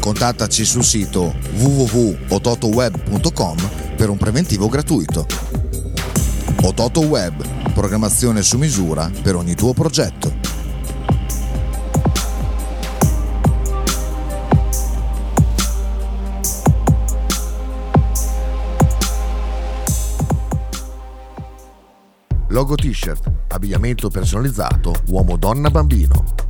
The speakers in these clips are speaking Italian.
Contattaci sul sito www.ototoweb.com per un preventivo gratuito. Ototo Web, programmazione su misura per ogni tuo progetto. Logo t-shirt, abbigliamento personalizzato uomo donna bambino.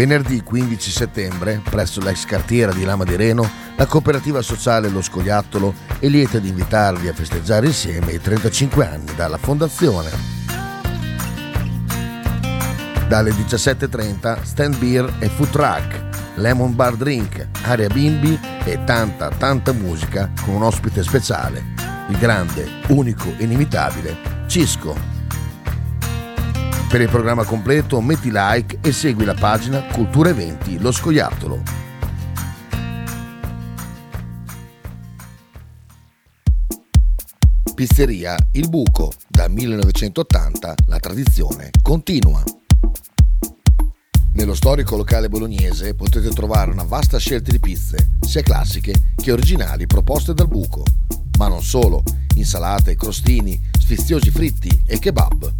Venerdì 15 settembre, presso l'ex cartiera di Lama di Reno, la cooperativa sociale Lo Scoiattolo è lieta di invitarvi a festeggiare insieme i 35 anni dalla fondazione. Dalle 17.30 stand beer e food truck, lemon bar drink, area bimbi e tanta tanta musica con un ospite speciale, il grande, unico, inimitabile Cisco. Per il programma completo metti like e segui la pagina Cultura Eventi Lo Scoiattolo. Pizzeria Il Buco, da 1980 la tradizione continua. Nello storico locale bolognese potete trovare una vasta scelta di pizze, sia classiche che originali proposte dal buco, ma non solo, insalate, crostini, sfiziosi fritti e kebab.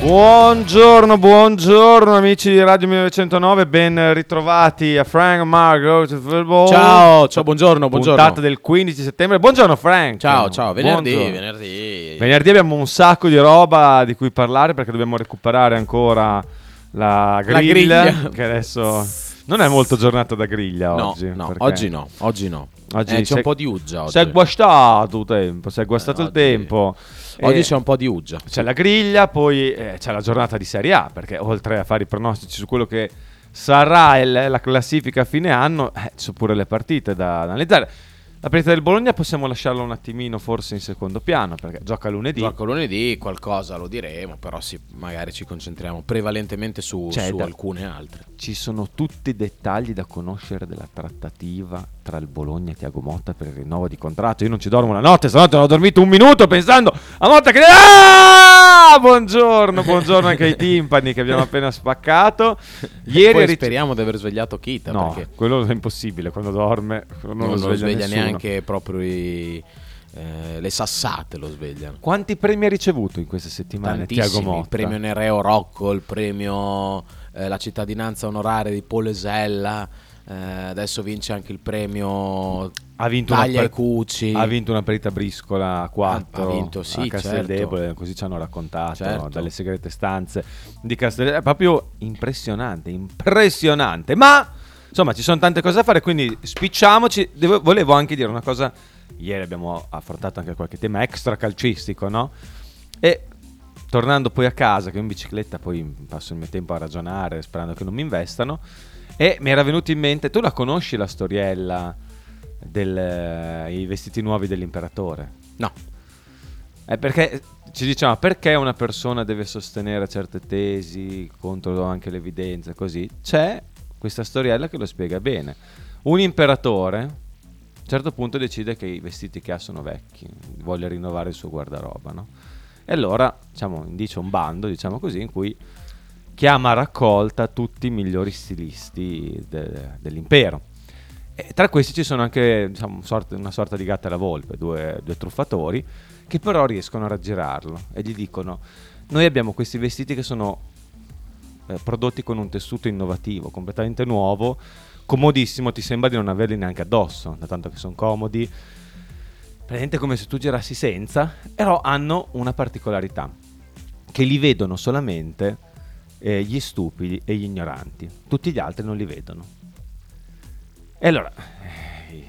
Buongiorno, buongiorno amici di Radio 1909, ben ritrovati a Frank Margot. Ciao, ciao, buongiorno, buongiorno. Puntata del 15 settembre. Buongiorno Frank. Ciao, ciao, venerdì, Buongiorno. venerdì. Venerdì abbiamo un sacco di roba di cui parlare perché dobbiamo recuperare ancora la griglia, griglia. che adesso non è molto giornata da griglia No, oggi. no, oggi no, oggi no. Oggi Eh, c'è un po' di uggia oggi. Si è guastato il tempo, si è guastato Eh, il tempo. Oggi Eh, c'è un po' di uggia. c'è la griglia, poi eh, c'è la giornata di Serie A, perché oltre a fare i pronostici su quello che sarà il- la classifica a fine anno, eh, ci sono pure le partite da, analizzare. La partita del Bologna possiamo lasciarla un attimino forse in secondo piano, perché gioca lunedì. Gioco lunedì, qualcosa lo diremo, però sì, magari ci concentriamo prevalentemente su, C'è su alcune altre. Ci sono tutti i dettagli da conoscere della trattativa tra il Bologna e Tiago Motta per il rinnovo di contratto. Io non ci dormo la notte, stanotte ho dormito un minuto pensando a Motta che... Ah! Buongiorno, buongiorno anche ai timpani che abbiamo appena spaccato. Ieri Poi eri- speriamo di aver svegliato Kita, No, perché quello è impossibile quando dorme, non, non, lo lo sveglia, sveglia neanche proprio i- eh, le sassate, lo svegliano. Quanti premi ha ricevuto in queste settimane Tiago Motta? il premio Nereo Rocco, il premio eh, la cittadinanza onoraria di Polesella, eh, adesso vince anche il premio ha vinto, una Taglia e Cuci. ha vinto una partita briscola a 4 Ha- ha vinto, sì, a Casteldebole, certo. così ci hanno raccontato Certo. dalle segrete stanze di Casteldebole. È proprio impressionante, impressionante. Ma Insomma, ci sono tante cose da fare, quindi spicciamoci. Devo- volevo anche dire una cosa. Ieri abbiamo affrontato anche qualche tema extra calcistico, no? E tornando poi a casa, che in bicicletta poi passo il mio tempo a ragionare, sperando che non mi investano, e mi era venuto in mente, tu la conosci la storiella dei vestiti nuovi dell'imperatore? No. È perché ci diciamo perché una persona deve sostenere certe tesi contro anche l'evidenza, così c'è questa storiella che lo spiega bene. Un imperatore a un certo punto decide che i vestiti che ha sono vecchi, vuole rinnovare il suo guardaroba, no? E allora diciamo, indice un bando, diciamo così, in cui chiama a raccolta tutti i migliori stilisti de- dell'impero. E tra questi ci sono anche diciamo, una sorta di gatta alla volpe, due, due truffatori, che però riescono a raggirarlo e gli dicono noi abbiamo questi vestiti che sono eh, prodotti con un tessuto innovativo, completamente nuovo, comodissimo, ti sembra di non averli neanche addosso, da tanto che sono comodi, praticamente come se tu girassi senza, però hanno una particolarità, che li vedono solamente eh, gli stupidi e gli ignoranti, tutti gli altri non li vedono. E allora eh,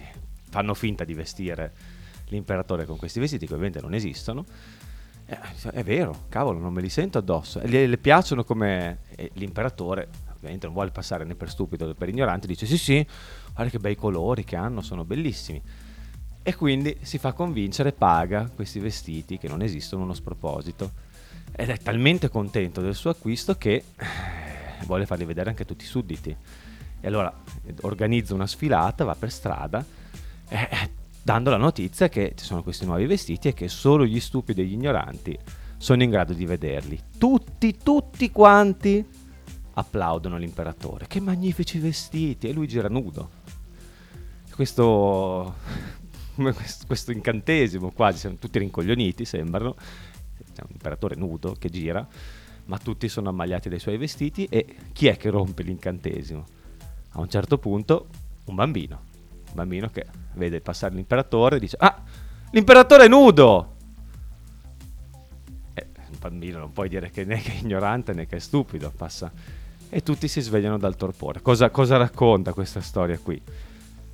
fanno finta di vestire l'imperatore con questi vestiti che ovviamente non esistono. Eh, è vero, cavolo, non me li sento addosso. Le, le piacciono come e l'imperatore, ovviamente non vuole passare né per stupido né per ignorante, dice sì sì, guarda che bei colori che hanno, sono bellissimi. E quindi si fa convincere, paga questi vestiti che non esistono uno sproposito. Ed è talmente contento del suo acquisto che eh, vuole farli vedere anche tutti i sudditi. E allora eh, organizza una sfilata, va per strada, eh, dando la notizia che ci sono questi nuovi vestiti e che solo gli stupidi e gli ignoranti sono in grado di vederli. Tutti, tutti quanti applaudono l'imperatore. Che magnifici vestiti! E lui gira nudo. Questo, questo incantesimo quasi, siamo tutti rincoglioniti, sembrano. C'è un imperatore nudo che gira, ma tutti sono ammagliati dai suoi vestiti e chi è che rompe l'incantesimo? A un certo punto un bambino, un bambino che vede passare l'imperatore e dice ah, l'imperatore è nudo! E il bambino non puoi dire che né che è ignorante né che è stupido, passa e tutti si svegliano dal torpore. Cosa, cosa racconta questa storia qui?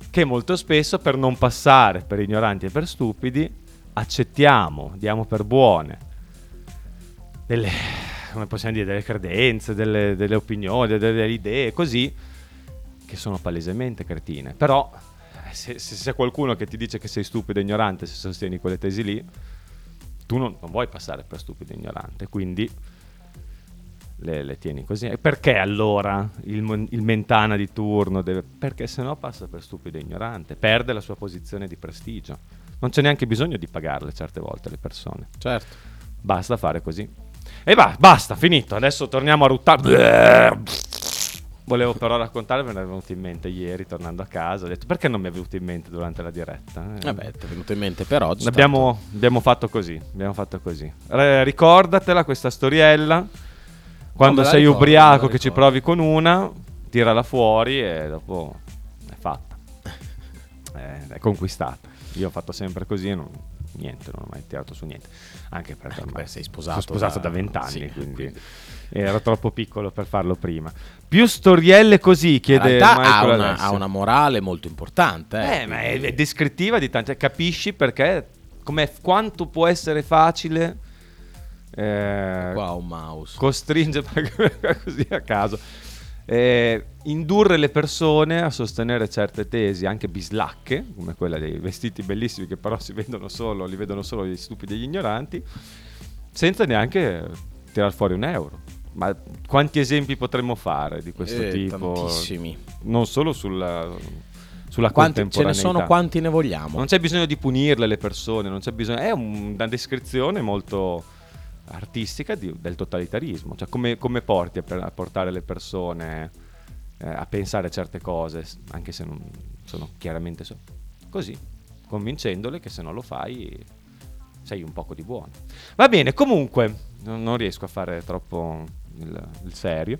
Che molto spesso per non passare per ignoranti e per stupidi accettiamo, diamo per buone delle, come possiamo dire, delle credenze, delle, delle opinioni, delle, delle idee, così, che sono palesemente cretine. Però se, se c'è qualcuno che ti dice che sei stupido e ignorante se sostieni quelle tesi lì, tu non, non vuoi passare per stupido e ignorante, quindi le, le tieni così. E perché allora il, il, mentana di turno deve... Perché se no passa per stupido e ignorante, perde la sua posizione di prestigio. Non c'è neanche bisogno di pagarle certe volte le persone. Certo. Basta fare così. E va, basta, finito. Adesso torniamo a ruttare. Volevo però raccontare, me ne è venuto in mente ieri tornando a casa. Ho detto perché non mi è venuto in mente durante la diretta? Eh, Vabbè, ti è venuto in mente per oggi. Abbiamo, abbiamo, fatto così. Abbiamo fatto così. R- ricordatela questa storiella. Quando sei ricordo, ubriaco che ci provi con una, tirala fuori e dopo è fatta. è, è conquistata. Io ho fatto sempre così, non, niente, non ho mai tirato su niente. Anche perché ormai Beh, sei sposato, sono sposato da vent'anni, sì, quindi, quindi, ero troppo piccolo per farlo prima. Più storielle così, chiede In realtà ha una, ha una morale molto importante. Eh, Eh, ma è, è descrittiva di tante. Capisci perché? Quanto può essere facile eh, Qua un mouse. costringere così a caso. Eh, indurre le persone a sostenere certe tesi, anche bislacche, come quella dei vestiti bellissimi che però si vedono solo, li vedono solo gli stupidi e gli ignoranti, senza neanche tirar fuori un euro. Ma quanti esempi potremmo fare di questo Eh, tipo? Tantissimi. Non solo sulla, sulla Quanti, ce ne sono quanti ne vogliamo. Non c'è bisogno di punirle le persone, non c'è bisogno. È un- una descrizione molto artistica di- del totalitarismo. Cioè, come, come porti a, a portare le persone eh, a pensare certe cose, anche se non sono chiaramente so- così, convincendole che se non lo fai sei un poco di buono. Va bene, comunque, non, non riesco a fare troppo il, il serio.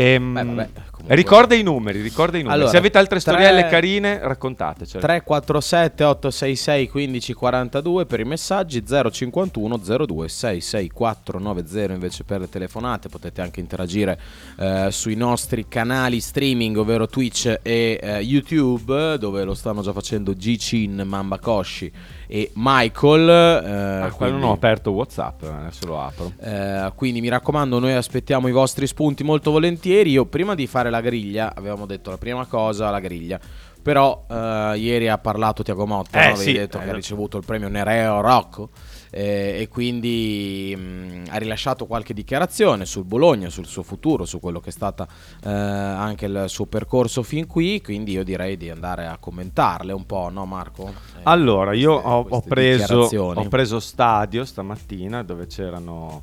Ehm, Beh, vabbè, ricorda i numeri, ricorda i numeri. Allora, Se avete altre tre- storielle carine, raccontatecele. 347 866 1542 per i messaggi 051 02 66490 invece per le telefonate potete anche interagire eh, sui nostri canali streaming ovvero Twitch e eh, YouTube dove lo stanno già facendo G-Chin, Mamba Koshi e Michael eh, Ah, quindi- non ho aperto Whatsapp, adesso lo apro. eh, quindi mi raccomando, noi aspettiamo i vostri spunti molto volentieri. Io prima di fare la griglia, avevamo detto la prima cosa, la griglia. Però eh, ieri ha parlato Tiago Motta, Eh, no? avevi sì, detto eh, che ha ricevuto il premio Nereo Rocco eh, e quindi mh, ha rilasciato qualche dichiarazione sul Bologna, sul suo futuro, su quello che è stato anche il suo percorso fin qui. Quindi io direi di andare a commentarle un po', no Marco? Eh, Allora, io queste- ho, ho queste preso, ho preso stadio stamattina dove c'erano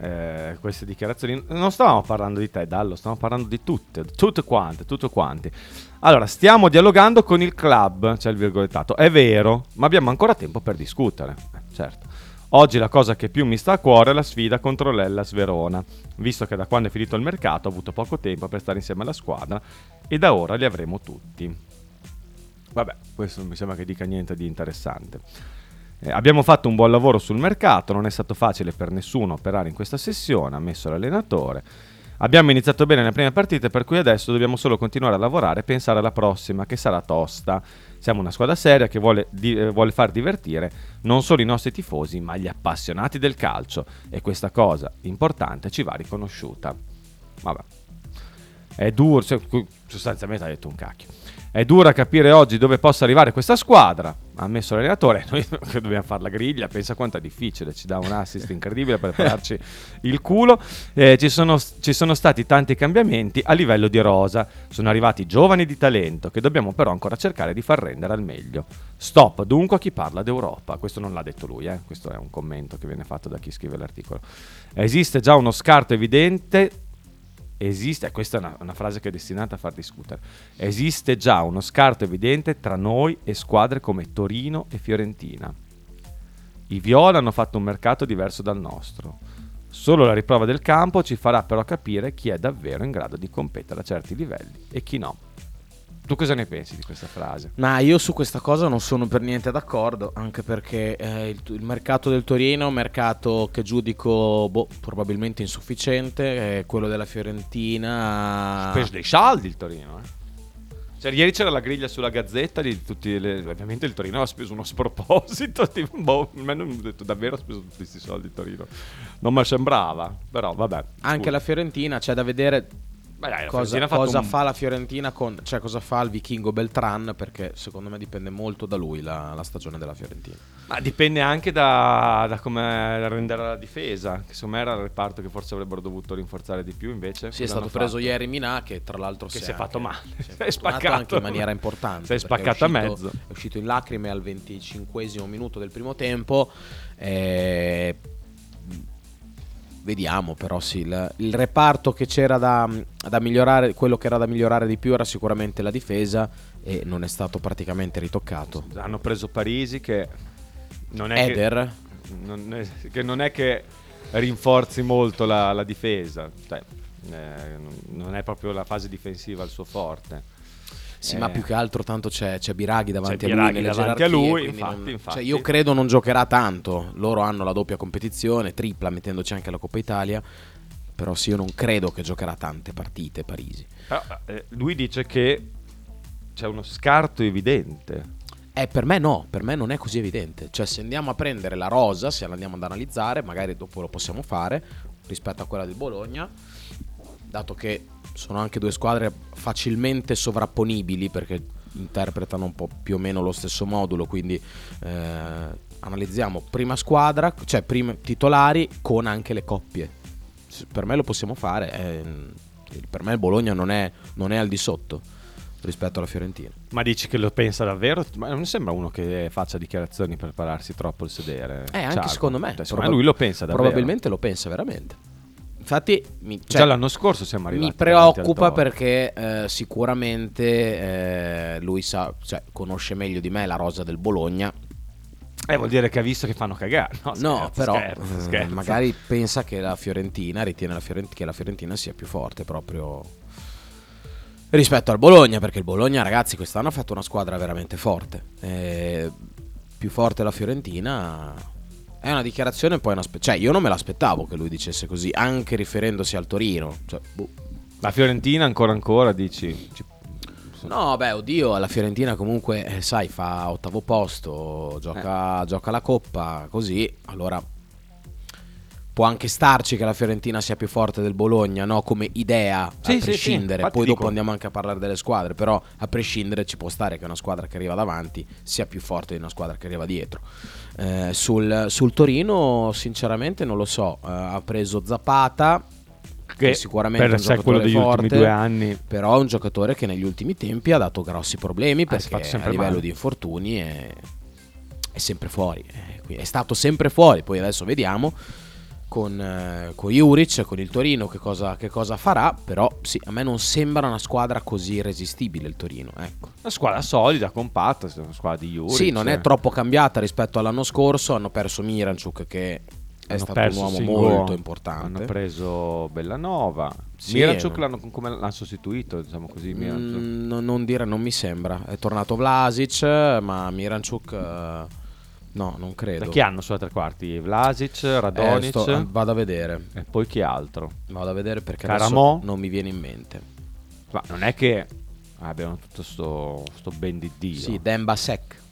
eh, queste dichiarazioni. Non stavamo parlando di te, Dallo, stavamo parlando di tutte, tutte quante, tutte quanti. Allora, stiamo dialogando con il club, c'è il virgolettato. È vero, ma abbiamo ancora tempo per discutere. Eh, certo. Oggi la cosa che più mi sta a cuore è la sfida contro l'Ellas Verona, visto che da quando è finito il mercato ho avuto poco tempo per stare insieme alla squadra e da ora li avremo tutti. Vabbè, questo non mi sembra che dica niente di interessante. Eh, abbiamo fatto un buon lavoro sul mercato, non è stato facile per nessuno operare in questa sessione, ammesso l'allenatore. Abbiamo iniziato bene le prime partite, per cui adesso dobbiamo solo continuare a lavorare e pensare alla prossima, che sarà tosta. Siamo una squadra seria che vuole, di- eh, vuole far divertire non solo i nostri tifosi, ma gli appassionati del calcio. E questa cosa importante ci va riconosciuta. Vabbè. È duro, sostanzialmente ha detto un cacchio. È dura capire oggi dove possa arrivare questa squadra, ammesso l'allenatore, noi dobbiamo fare la griglia, pensa quanto è difficile, ci dà un assist incredibile per prepararci il culo. Eh, ci, sono, ci sono stati tanti cambiamenti a livello di rosa, sono arrivati giovani di talento che dobbiamo però ancora cercare di far rendere al meglio. Stop dunque a chi parla d'Europa, questo non l'ha detto lui, eh, questo è un commento che viene fatto da chi scrive l'articolo. Esiste già uno scarto evidente Esiste, questa è una, una frase che è destinata a far discutere. Esiste già uno scarto evidente tra noi e squadre come Torino e Fiorentina. I Viola hanno fatto un mercato diverso dal nostro. Solo la riprova del campo ci farà però capire chi è davvero in grado di competere a certi livelli e chi no. Tu cosa ne pensi di questa frase? Ma io su questa cosa non sono per niente d'accordo, anche perché eh, il, il mercato del Torino è un mercato che giudico boh, probabilmente insufficiente, quello della Fiorentina... Ha speso dei saldi il Torino, eh. Cioè, ieri c'era la griglia sulla gazzetta di tutti le... Ovviamente il Torino ha speso uno sproposito. Tipo, boh, a me non ho detto davvero ha speso tutti questi soldi il Torino. Non mi sembrava, però vabbè. Anche scusa. la Fiorentina, c'è da vedere dai, cosa, fatto cosa un- fa la Fiorentina con... cioè cosa fa il vichingo Beltran, perché secondo me dipende molto da lui la, la stagione della Fiorentina. Ma dipende anche da, da come rendere la difesa. Che secondo me era il reparto che forse avrebbero dovuto rinforzare di più. Invece, Sì, è stato hanno preso fatto? ieri Minà che tra l'altro Che si si è fatto anche- male. si è spaccato. anche in maniera importante Si è spaccato a uscito- mezzo. è uscito in lacrime al 25 minuto del primo tempo eh, vediamo però sì il, il reparto che c'era da, da migliorare quello che era da migliorare di più era sicuramente la difesa e non è stato praticamente ritoccato Hanno preso Parisi che non è Eder che, non è, che non è che rinforzi molto la, la difesa. Cioè, eh, non è proprio la fase difensiva il suo forte. Sì, Eh, ma più che altro tanto c'è, c'è Biraghi davanti C'è a lui Biraghi davanti a lui, infatti, non- infatti. cioè, io credo non giocherà tanto. Loro hanno la doppia competizione, tripla, mettendoci anche la Coppa Italia. Però sì, io non credo che giocherà tante partite Parisi. Però, eh, lui dice che c'è uno scarto evidente. Eh, per me no, per me non è così evidente. Cioè, se andiamo a prendere la rosa, se la andiamo ad analizzare, magari dopo lo possiamo fare rispetto a quella del Bologna, dato che sono anche due squadre facilmente sovrapponibili perché interpretano un po' più o meno lo stesso modulo, quindi eh, analizziamo prima squadra, cioè prima titolari con anche le coppie. Per me lo possiamo fare, eh, per me il Bologna non è, non è al di sotto rispetto alla Fiorentina. Ma dici che lo pensa davvero? Ma non sembra uno che faccia dichiarazioni per pararsi troppo il sedere. Eh, anche Ciarco. secondo me. Cioè, secondo me Proba- lui lo pensa davvero. Probabilmente lo pensa veramente. Infatti, mi, Già cioè, l'anno scorso siamo arrivati. mi preoccupa perché eh, sicuramente eh, lui sa, cioè, conosce meglio di me la rosa del Bologna Eh, vuol dire che ha visto che fanno cagare. No, No, scherzo, però scherzo, eh, scherzo. magari pensa che la Fiorentina ritiene la Fiorent- che la Fiorentina sia più forte proprio rispetto al Bologna, perché il Bologna, ragazzi, quest'anno ha fatto una squadra veramente forte. Eh, più forte la Fiorentina è una dichiarazione poi una spe- cioè io non me l'aspettavo che lui dicesse così, anche riferendosi al Torino, cioè, boh. La Fiorentina ancora ancora dici... ci- No, beh, oddio, la Fiorentina comunque, eh, sai, fa ottavo posto, gioca, Eh. gioca la coppa, così, allora può anche starci che la Fiorentina sia più forte del Bologna, no? Come idea, Sì, sì, a prescindere. sì, Poi dopo dico- andiamo anche a parlare delle squadre, però a prescindere ci può stare che una squadra che arriva davanti sia più forte di una squadra che arriva dietro. Eh, sul, sul Torino, sinceramente, non lo so, eh, ha preso Zapata, che, sicuramente è per un sé quello degli forte. ultimi due anni Però è un giocatore che negli ultimi tempi ha dato grossi problemi Ah, è perché a livello male. di infortuni è, è sempre fuori. Eh, È stato sempre fuori. Poi adesso vediamo con, eh, con Juric, con il Torino che cosa, che cosa farà. Però sì, a me non sembra una squadra così irresistibile il Torino. Ecco. una squadra solida, compatta, una squadra di Juric. Sì, non è troppo cambiata rispetto all'anno scorso. Hanno perso Miranchuk che è Hanno stato un uomo Singo, molto importante. Hanno preso Bellanova. Sì, Miranchuk eh. l'hanno, come l'hanno sostituito, diciamo così. Mm, non- non dire, non mi sembra. È tornato Vlasic, ma Miranchuk eh, no, non credo. Chi hanno sulla tre quarti? Vlasic, Eh, Radonic sto- eh, vado a vedere. e poi chi altro? Vado a vedere perché Caramò? adesso non mi viene in mente. Ma non è che abbiano tutto sto, sto ben di Dio. Sì, Demba Sec.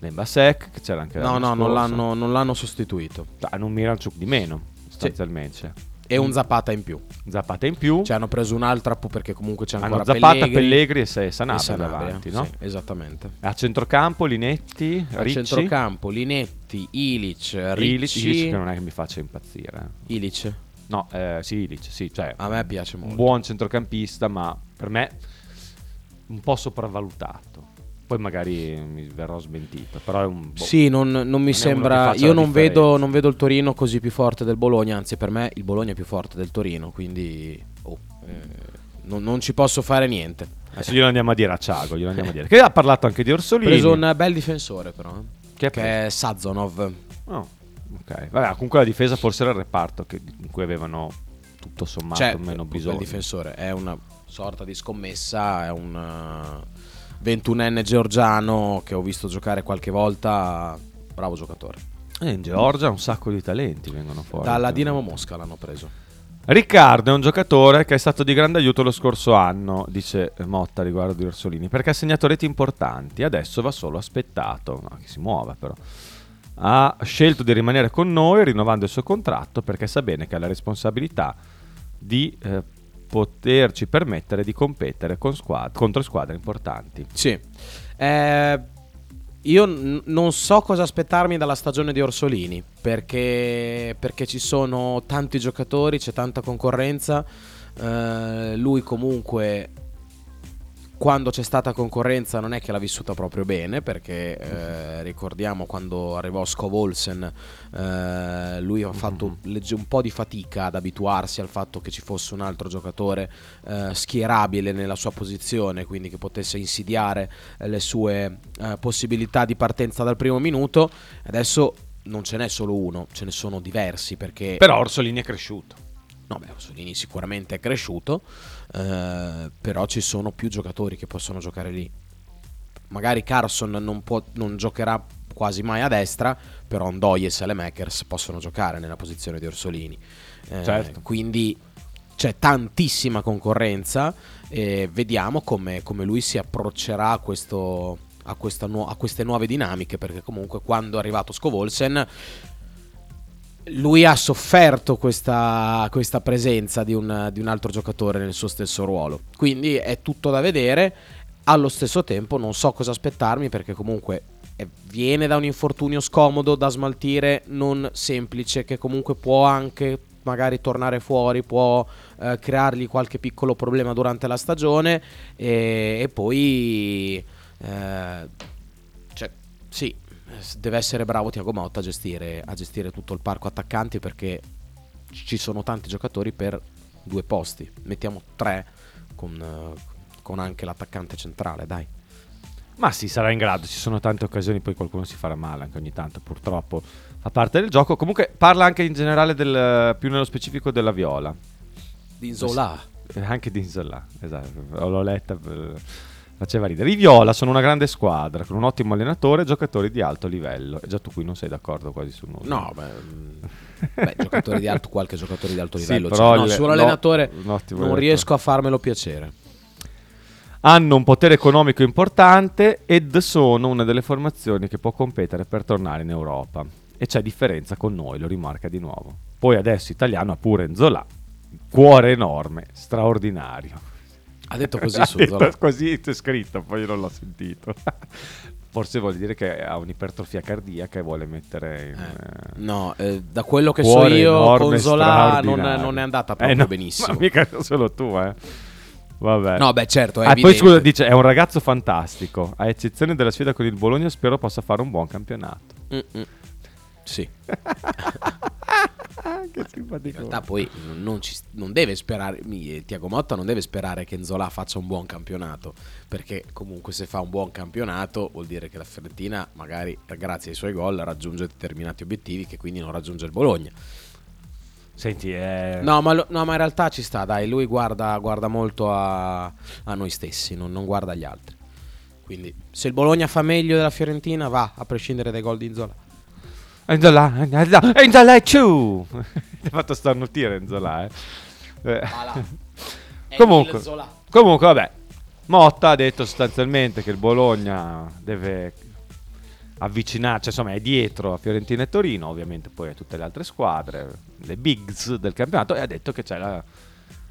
Lembasek, che c'era anche No, no, non l'hanno, non l'hanno sostituito. Hanno un Miranchuk di meno, sostanzialmente. E un Zapata in più. Zapata in più. Cioè hanno preso un altro perché comunque c'è ancora hanno Zapata, Pellegrini Pellegri e Sanabria davanti, no? sì, esattamente. A centrocampo Linetti, A Ricci, centrocampo Linetti, Ilic, Ilic, Ricci, Ilic, che non è che mi faccia impazzire. eh. Ilic. No, eh, sì, Ilic, sì, cioè A me piace molto. buon centrocampista, ma per me un po' sopravvalutato. Poi magari mi verrò smentito, però è un boh, Sì, non, non mi uno sembra. Io non vedo, non vedo il Torino così più forte del Bologna. Anzi, per me il Bologna è più forte del Torino. Quindi oh, eh, non, non ci posso fare niente. Adesso glielo andiamo a dire a Ciago, glielo andiamo a dire. Che ha parlato anche di Ha Orsolini. preso un bel difensore, però. eh, Che ha che è Sazonov. Oh, ok. Vabbè, comunque la difesa forse era il reparto che- in cui avevano tutto sommato Cioè, meno il bisogno. difensore è una sorta di scommessa. È un 21enne georgiano che ho visto giocare qualche volta. Bravo giocatore. Eh, in Georgia un sacco di talenti vengono fuori. Dalla Dinamo Mosca l'hanno preso. Riccardo è un giocatore che è stato di grande aiuto lo scorso anno, dice Motta riguardo di Orsolini, perché ha segnato reti importanti, adesso va solo aspettato, no, che si muova però. Ha scelto di rimanere con noi rinnovando il suo contratto perché sa bene che ha la responsabilità di eh, poterci permettere di competere con squad- contro squadre importanti. Sì. Eh, io n- non so cosa aspettarmi dalla stagione di Orsolini perché, perché ci sono tanti giocatori, c'è tanta concorrenza. Eh, lui comunque quando c'è stata concorrenza non è che l'ha vissuta proprio bene perché eh, ricordiamo quando arrivò Skov Olsen eh, lui ha fatto legge- un po' di fatica ad abituarsi al fatto che ci fosse un altro giocatore eh, schierabile nella sua posizione quindi che potesse insidiare eh, le sue eh, possibilità di partenza dal primo minuto adesso non ce n'è solo uno ce ne sono diversi perché Però Orsolini è cresciuto. No, beh, Orsolini sicuramente è cresciuto, eh, però ci sono più giocatori che possono giocare lì. Magari Carson non, può- non giocherà quasi mai a destra, però Ndoye e Lemakers possono giocare nella posizione di Orsolini. Eh, Certo. Quindi c'è tantissima concorrenza e vediamo come, come lui si approccerà a, questo- a questa nuo- a queste nuove dinamiche, perché comunque quando è arrivato Scovolsen lui ha sofferto questa, questa presenza di un, di un altro giocatore nel suo stesso ruolo. Quindi è tutto da vedere. Allo stesso tempo non so cosa aspettarmi perché comunque eh, viene da un infortunio scomodo da smaltire, non semplice, che comunque può anche magari tornare fuori, può eh, creargli qualche piccolo problema durante la stagione e, e poi... eh, cioè, sì, deve essere bravo Tiago Motta a gestire, a gestire tutto il parco attaccanti perché ci sono tanti giocatori per due posti. Mettiamo tre con, con anche l'attaccante centrale, dai. Ma sì, sarà in grado, ci sono tante occasioni, poi qualcuno si farà male anche ogni tanto, purtroppo fa parte del gioco. Comunque parla anche in generale del, più nello specifico della Viola. Di Inzola. Anche di Inzola, esatto, l'ho letta, eh, faceva ridere. I Viola sono una grande squadra, con un ottimo allenatore e giocatori di alto livello. E già tu qui non sei d'accordo quasi su nulla. No, beh, mm, beh, giocatori di alto, qualche giocatore di alto Sì, livello. però c'è. no, il- sull'allenatore no, un ottimo non allenatore. riesco a farmelo piacere. Hanno un potere economico importante ed sono una delle formazioni che può competere per tornare in Europa. E c'è differenza con noi, lo rimarca di nuovo. Poi adesso italiano ha pure Nzola, cuore enorme, straordinario. Ha detto così Ha su detto così c'è scritto, poi non l'ho sentito. Forse vuol dire che ha un'ipertrofia cardiaca e vuole mettere in, eh, No, eh, da quello che so io enorme, con Zola non, non è andata Eh, proprio no, benissimo. Ma mica solo tu, eh. Vabbè. No, beh, certo, è Ah, poi scusa, dice: È un ragazzo fantastico. A eccezione della sfida con il Bologna, spero possa fare un buon campionato. Mm-mm. Sì. Che In simpatico. realtà poi non, ci- non deve sperare, mi- Tiago Motta non deve sperare che Nzola faccia un buon campionato, perché comunque se fa un buon campionato vuol dire che la Fiorentina magari grazie ai suoi gol raggiunge determinati obiettivi che quindi non raggiunge il Bologna. Senti, eh, No ma, lo- no, ma in realtà ci sta, dai, lui guarda, guarda molto a, a noi stessi, non, non guarda agli altri. Quindi se il Bologna fa meglio della Fiorentina va, a prescindere dai gol di Nzola. Enzola, Enzola, Enzola è ciù. Ti ha fatto starnutire Enzola, eh. Eh, Comunque, comunque, vabbè. Motta ha detto sostanzialmente che il Bologna deve avvicinarsi, insomma, è dietro a Fiorentina e Torino, ovviamente poi a tutte le altre squadre, le bigs del campionato, e ha detto che c'è la-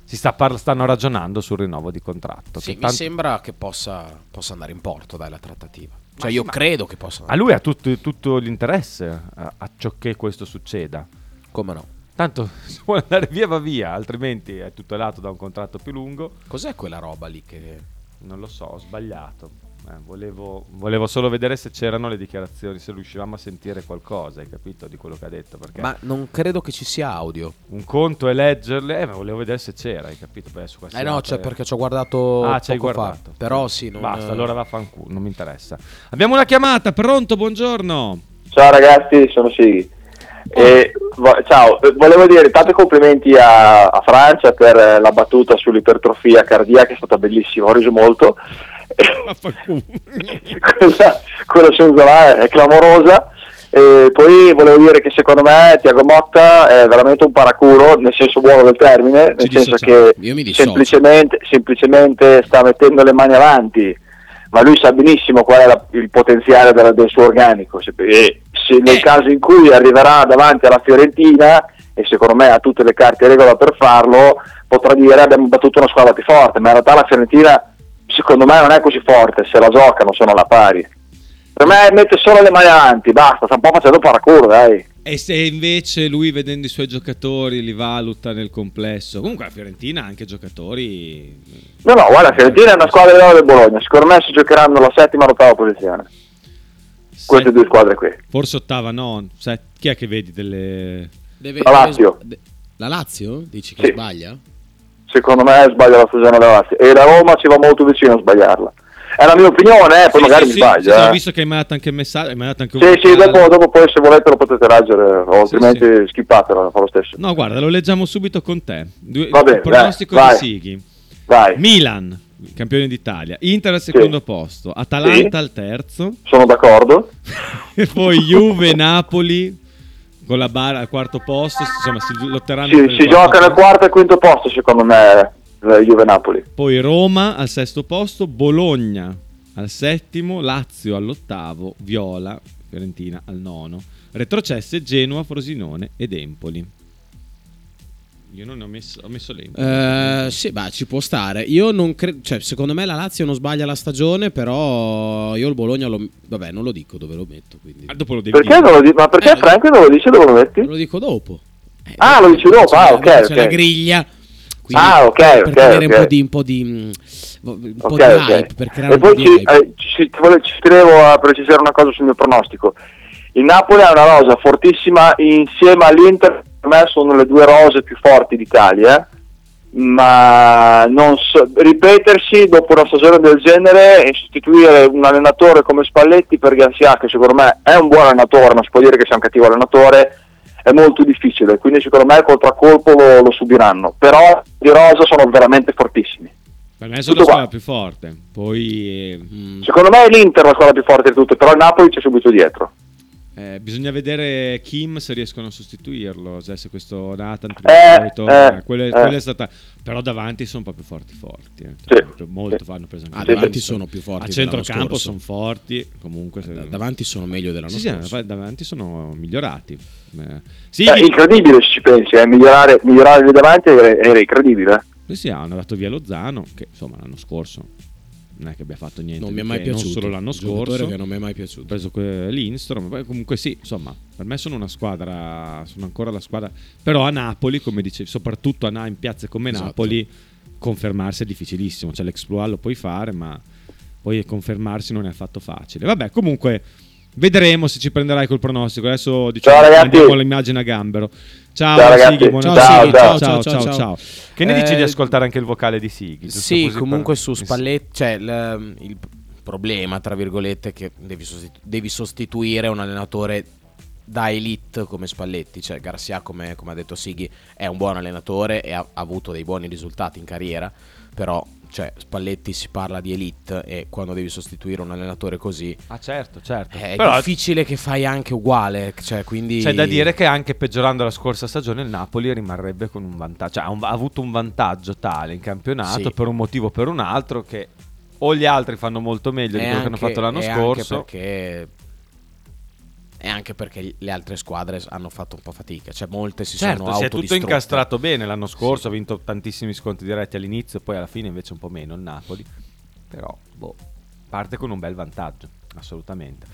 si sta parla- stanno ragionando sul rinnovo di contratto. Sì, che mi tanto- sembra che possa, possa andare in porto, dai, la trattativa. Cioè io ma- credo che possa a lui ha tutto, tutto l'interesse a, a ciò che questo succeda. Come no? Tanto se vuole andare via va via, altrimenti è tutelato da un contratto più lungo. Cos'è quella roba lì che... Non lo so, ho sbagliato. Eh, volevo, volevo solo vedere se c'erano le dichiarazioni, se riuscivamo a sentire qualcosa, hai capito, di quello che ha detto. Perché Ma non credo che ci sia audio. un conto è leggerle, eh, ma volevo vedere se c'era, hai capito? Beh, su questa Eh no, cioè eh. perché ci ho guardato Ah, poco fa. guardato. Però sì, non... Basta, allora vaffanculo, non mi interessa. Abbiamo una chiamata, pronto, buongiorno. Ciao ragazzi, sono Sighi. E, vo- ciao, eh, volevo dire tanti complimenti a, a Francia per eh, la battuta sull'ipertrofia cardiaca, è stata bellissima, ho riso molto. Quella, quella su Zola è clamorosa. E poi volevo dire che secondo me Tiago Motta è veramente un paraculo, nel senso buono del termine, nel Ci senso che semplicemente, semplicemente sta mettendo le mani avanti, ma lui sa benissimo qual è la- il potenziale della- del suo organico. Se- E se nel Eh. caso in cui arriverà davanti alla Fiorentina, e secondo me ha tutte le carte in regola per farlo, potrà dire abbiamo battuto una squadra più forte, ma in realtà la Fiorentina secondo me non è così forte, se la giocano sono alla pari. Per me mette solo le mani avanti, basta, sta un po' facendo paracuro, dai. E se invece lui vedendo i suoi giocatori li valuta nel complesso, comunque la Fiorentina ha anche giocatori. No, no, guarda, la Fiorentina è una squadra di del Bologna, secondo me si giocheranno la settima o l'ottava posizione. Queste Set- due squadre qui. Forse ottava, no. set- chi è che vedi delle. Deve- La Lazio. La Lazio? Dici che Sì. sbaglia? Secondo me sbaglia la stagione della Lazio. E la Roma ci va molto vicino a sbagliarla. È la mia opinione, eh, poi Sì, magari sì, mi sì, sbaglio. sì, eh. Ho visto che hai mandato anche il messaggio. Mandato anche un Sì, sì, dopo, dopo poi se volete lo potete leggere, o altrimenti skippatelo, fa lo stesso. No, guarda, lo leggiamo subito con te. Due, Va bene, pronostico dai, di vai. Sighi. Vai, Milan, campione d'Italia. Inter al secondo posto. Atalanta al terzo. sono d'accordo. E poi Juve, Napoli con la bara al quarto posto. Insomma, si lotteranno il si gioca posto. quarto e quinto posto, secondo me, eh, Juve-Napoli. Poi Roma al sesto posto, Bologna al settimo, Lazio all'ottavo, Viola, Fiorentina al nono. Retrocesse Genoa, Frosinone ed Empoli. Io non ne ho messo, ho messo l'Empoli. Eh, sì, beh, ci può stare. Io non credo, cioè, secondo me la Lazio non sbaglia la stagione, però io il Bologna lo, vabbè, non lo dico dove lo metto, quindi Ah, dopo lo devi Perché dire. non lo dici? Ma perché Eh, Frank non lo dice dove lo metti? lo dico dopo. Eh, Ah, lo dici dopo, c'è ah, la- ok, c'è ok. la griglia. quindi Ah, ok, per ok, tenere un ok. po' di un po' di un po' Ok, di hype, per creare E un po' poi di ci, eh, ci, ci tenevo a precisare una cosa sul mio pronostico. Il Napoli ha una rosa fortissima insieme all'Inter, per me sono le due rose più forti d'Italia. eh. ma non so- ripetersi dopo una stagione del genere e sostituire un allenatore come Spalletti per Garcia, che secondo me è un buon allenatore, non si può dire che sia un cattivo allenatore, è molto difficile, quindi secondo me il contraccolpo lo, lo subiranno, però di rosa sono veramente fortissimi. Per me sono Tutto la qua. squadra più forte. Poi eh, Mm, Secondo me è l'Inter la squadra più forte di tutte, però il Napoli c'è subito dietro. Eh, bisogna vedere Kim se riescono a sostituirlo. Se se questo Nathan prima Eh, o poi torna. eh, Quella- eh. quella è stata. Però davanti sono proprio forti forti. eh. Sì, molto sì. hanno preso anche Ah, davanti Johnson. sono più forti A centrocampo sono forti. Comunque, se- Da- davanti sono meglio dell'anno Sì, sì, scorso. davanti sono migliorati. Eh, sì, Cioè, incredibile se ci pensi, eh, migliorare, migliorare lì davanti era, era incredibile. sì, sì, hanno dato via Lozano, che insomma l'anno scorso non è che abbia fatto niente. Non mi è mai piaciuto. Non solo l'anno scorso. che non mi è mai Ho piaciuto. preso que- l'Instrom, poi comunque sì, insomma, per me sono una squadra, sono ancora la squadra, però a Napoli, come dicevi, soprattutto a in piazze come Esatto. Napoli, confermarsi è difficilissimo, cioè l'exploit lo puoi fare, ma poi confermarsi non è affatto facile. Vabbè, comunque vedremo se ci prenderai col pronostico. Adesso diciamo Ciao, ragazzi. andiamo all'immagine a gambero. Ciao, Ciao, ragazzi. Sighi, buona- Ciao, Sighi, ciao. ciao, Ciao, ciao, ciao. Che ne dici Eh, di ascoltare anche il vocale di Sighi? Sì, così comunque per- su Spalletti, cioè il, il problema, tra virgolette, è che devi, sostitu- devi sostituire un allenatore da elite come Spalletti, cioè Garcia, come, come ha detto Sighi, è un buon allenatore e ha, ha avuto dei buoni risultati in carriera, però cioè, Spalletti si parla di elite e quando devi sostituire un allenatore così Ah certo, certo. è Però difficile che fai anche uguale, cioè, quindi... c'è da dire che anche peggiorando la scorsa stagione il Napoli rimarrebbe con un vantaggio, cioè ha, un- ha avuto un vantaggio tale in campionato Sì. per un motivo o per un altro che o gli altri fanno molto meglio di E quello che hanno anche- fatto l'anno anche scorso. perché e anche perché le altre squadre hanno fatto un po' fatica, cioè molte si Certo, sono si è tutto autodistrutte. incastrato bene l'anno scorso, ha vinto tantissimi sconti diretti all'inizio, poi alla fine invece un po' meno il Napoli. Però, boh, parte con un bel vantaggio, assolutamente.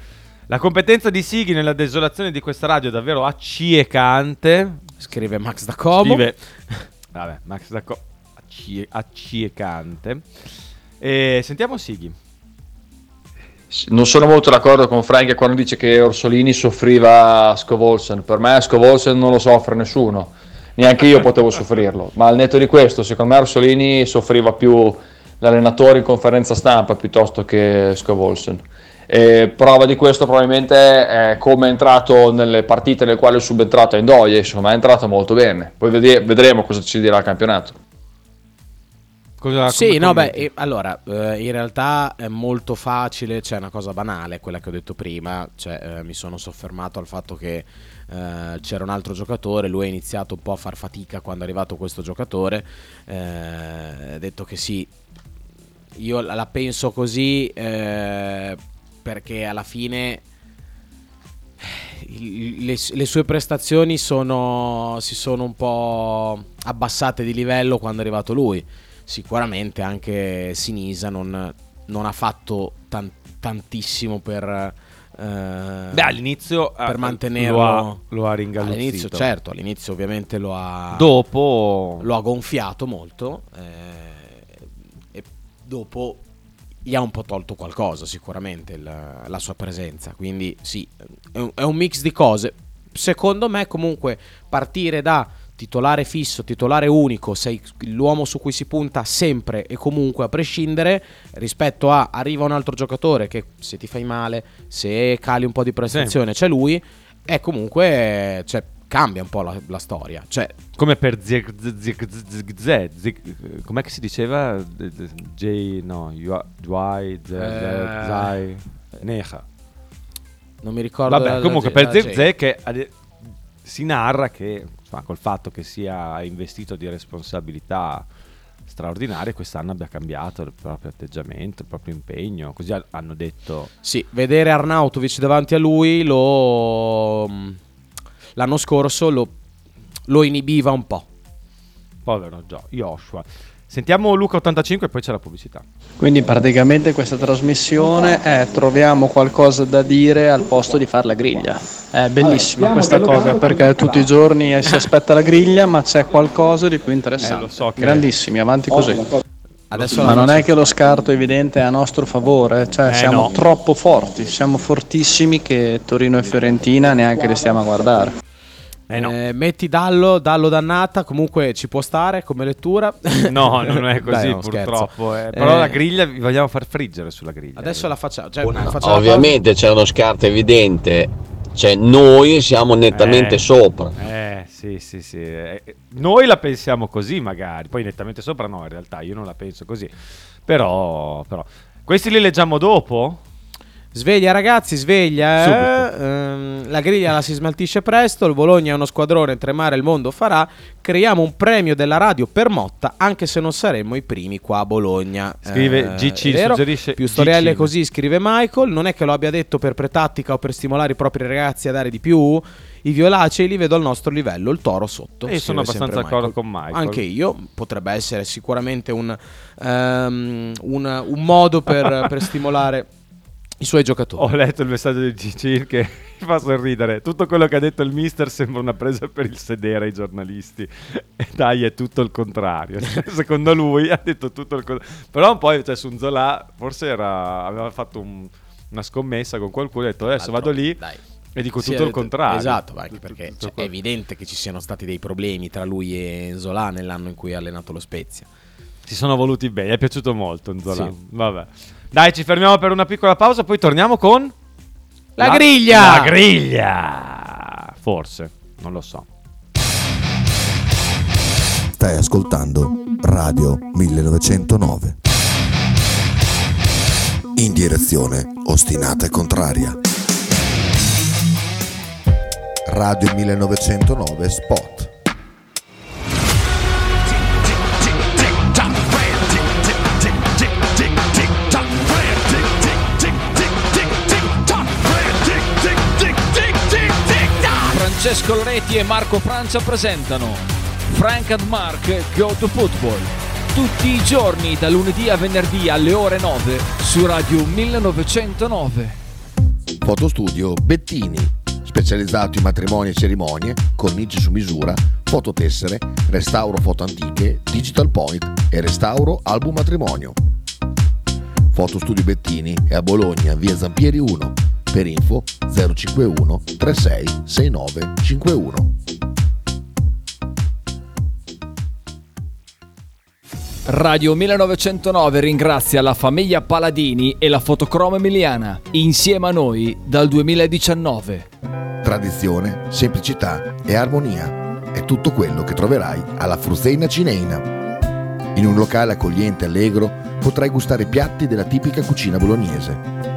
La competenza di Sighi nella desolazione di questa radio è davvero acciecante. Scrive Max da Como. Scrive, vabbè, Max da Co- accie- acciecante. E sentiamo Sighi. Non sono molto d'accordo con Frank quando dice che Orsolini soffriva Scovolsen. Per me Scovolsen non lo soffre nessuno, neanche io potevo soffrirlo. Ma al netto di questo, secondo me Orsolini soffriva più l'allenatore in conferenza stampa piuttosto che Scovolsen. E prova di questo probabilmente è come è entrato nelle partite nelle quali è subentrato Endoia, insomma è entrato molto bene. Poi vedremo cosa ci dirà il campionato. Cosa, Sì, no, beh, commenti? e- allora, eh, in realtà è molto facile, c'è una cosa banale, quella che ho detto prima, cioè eh, mi sono soffermato al fatto che eh, c'era un altro giocatore, lui ha iniziato un po' a far fatica quando è arrivato questo giocatore, eh, ha detto che sì, io la penso così eh, perché alla fine il- le, le sue prestazioni sono, si sono un po' abbassate di livello quando è arrivato lui. Sicuramente anche Sinisa non, non ha fatto tan- tantissimo per, eh, Beh, all'inizio eh, per mantenerlo. lo ha, lo ha. All'inizio, certo, all'inizio ovviamente lo ha, Dopo lo ha gonfiato molto eh, e dopo gli ha un po' tolto qualcosa sicuramente il- la sua presenza quindi sì è un, è un mix di cose secondo me comunque partire da titolare fisso titolare unico sei l'uomo su cui si punta sempre e comunque a prescindere rispetto a arriva un altro giocatore che se ti fai male se cali un po' di prestazione c'è lui e comunque cioè, cambia un po' la, la storia cioè come per Zig Zig com'è che si diceva? J no Juai Eh. Zai Neha. non mi ricordo Vabbè, comunque per Zirze che si narra che insomma, col fatto che sia investito di responsabilità straordinarie quest'anno abbia cambiato il proprio atteggiamento, il proprio impegno, così ha- hanno detto Sì, vedere Arnautovic davanti a lui lo l'anno scorso lo, lo inibiva un po'. povero Joshua. Sentiamo Luca 85 e poi c'è la pubblicità. Quindi praticamente questa trasmissione è troviamo qualcosa da dire al posto di fare la griglia. È bellissima questa cosa perché tutti i giorni si aspetta la griglia ma c'è qualcosa di più interessante. Eh, lo so che- Grandissimi, avanti così. Adesso Ma non è che lo scarto evidente è a nostro favore, cioè Eh, siamo no. troppo forti, siamo fortissimi che Torino e Fiorentina neanche le stiamo a guardare. Eh no. Eh, metti Dallo, Dallo dannata, comunque ci può stare come lettura. No, non è così Dai, no, purtroppo. eh. Però Eh, la griglia vi vogliamo far friggere sulla griglia. Adesso la facciamo. Cioè, facciamo la Ovviamente c'è uno scarto evidente, cioè noi siamo nettamente Eh. sopra. Eh, sì, sì, sì. Eh, Noi la pensiamo così, magari. Poi nettamente sopra, no, in realtà io non la penso così. Però, però. Questi li leggiamo dopo? Sveglia ragazzi, sveglia. eh. Ehm, la griglia la si smaltisce presto. Il Bologna è uno squadrone, tremare il mondo farà. Creiamo un premio della radio per Motta, anche se non saremmo i primi qua a Bologna. Scrive GC, è vero. suggerisce Più storielle GC. così, scrive Michael. Non è che lo abbia detto per pretattica o per stimolare i propri ragazzi a dare di più. I violacei li vedo al nostro livello, il toro sotto. E sono abbastanza d'accordo con Michael. Anche io, potrebbe essere sicuramente un, ehm, un- un modo per, per stimolare i suoi giocatori. Ho letto il messaggio di GC che mi fa sorridere. Tutto quello che ha detto il mister sembra una presa per il sedere ai giornalisti. E dai, è tutto il contrario. Secondo lui ha detto tutto il contrario. Però poi cioè, su Zola forse era, aveva fatto un- una scommessa con qualcuno e ha detto adesso vado lì Dai. e dico Sì, tutto ha il detto- contrario. Esatto, anche perché cioè, è evidente che ci siano stati dei problemi tra lui e Zola nell'anno in cui ha allenato lo Spezia. Si sono voluti bene, è piaciuto molto Nzola. Sì. Vabbè. Dai, ci fermiamo per una piccola pausa, poi torniamo con... La griglia! La griglia! Forse, non lo so. Stai ascoltando Radio 1909. In direzione ostinata e contraria. Radio 1909 Spot. Francesco Loretti e Marco Francia presentano Frank and Mark Go to Football. Tutti i giorni, da lunedì a venerdì alle ore 9 su Radio 1909. Fotostudio Bettini, specializzato in matrimoni e cerimonie, cornici su misura, fototessere, restauro foto antiche, digital point e restauro album matrimonio. Fotostudio Bettini è a Bologna, via Zampieri 1. Per info 051 36 69 51. Radio 1909 ringrazia la famiglia Paladini e la fotocromo emiliana, insieme a noi dal 2019. Tradizione, semplicità e armonia è tutto quello che troverai alla Fruzeina Cineina. In un locale accogliente e allegro potrai gustare piatti della tipica cucina bolognese.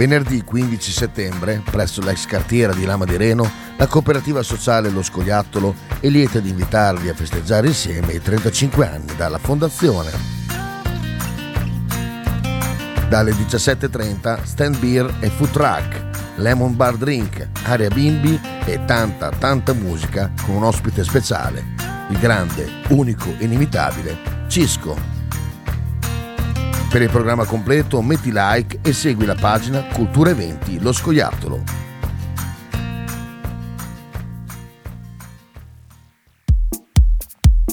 Venerdì 15 settembre, presso l'ex cartiera di Lama di Reno, la cooperativa sociale Lo Scoiattolo è lieta di invitarvi a festeggiare insieme i 35 anni dalla fondazione. Dalle 17.30 stand beer e food truck, lemon bar drink, area bimbi e tanta tanta musica con un ospite speciale, il grande, unico, inimitabile Cisco. Per il programma completo metti like e segui la pagina Cultura Eventi Lo Scoiattolo.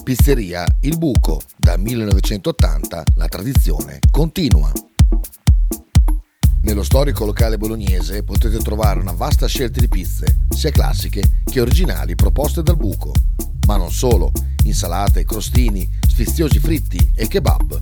Pizzeria Il Buco. Da 1980 la tradizione continua. Nello storico locale bolognese potete trovare una vasta scelta di pizze, sia classiche che originali proposte dal buco. Ma non solo, insalate, crostini, sfiziosi fritti e kebab.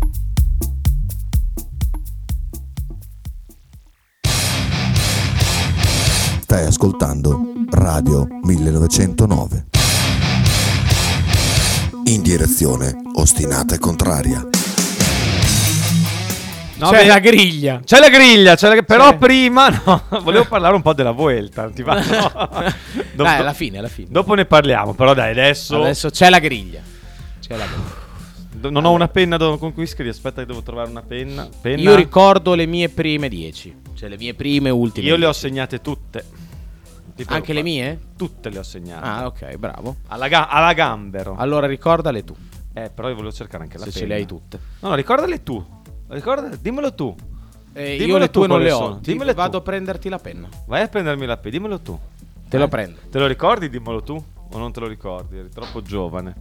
Stai ascoltando Radio 1909. In direzione ostinata e contraria. No, C'è beh, la griglia. C'è la griglia, c'è la- però C'è. prima no, volevo parlare un po' della Vuelta. Ti va? No. Dopo- Dai, alla fine, alla fine. Dopo ne parliamo, però dai, adesso, Adesso c'è la griglia. C'è la griglia. non ho una penna con cui scrivere, aspetta che devo trovare una penna. Penna. Io ricordo le mie prime 10. Cioè le mie prime ultime. Io le ho 10. segnate tutte. Anche le mie? Tutte le ho segnate. Ah, ok, bravo. Alla, ga- alla gambero. Allora ricordale tu. Eh, però io volevo cercare anche la Se penna. ce le hai tutte. No, no, ricordale tu. Ricordale, dimmelo tu. Eh, Dimmelo io le tu tue non le ho. Dimmele vado a prenderti la penna. Vai a prendermi la penna, dimmelo tu. Te lo Eh? prendo. Te lo ricordi? Dimmelo tu. O non te lo ricordi? Eri troppo giovane.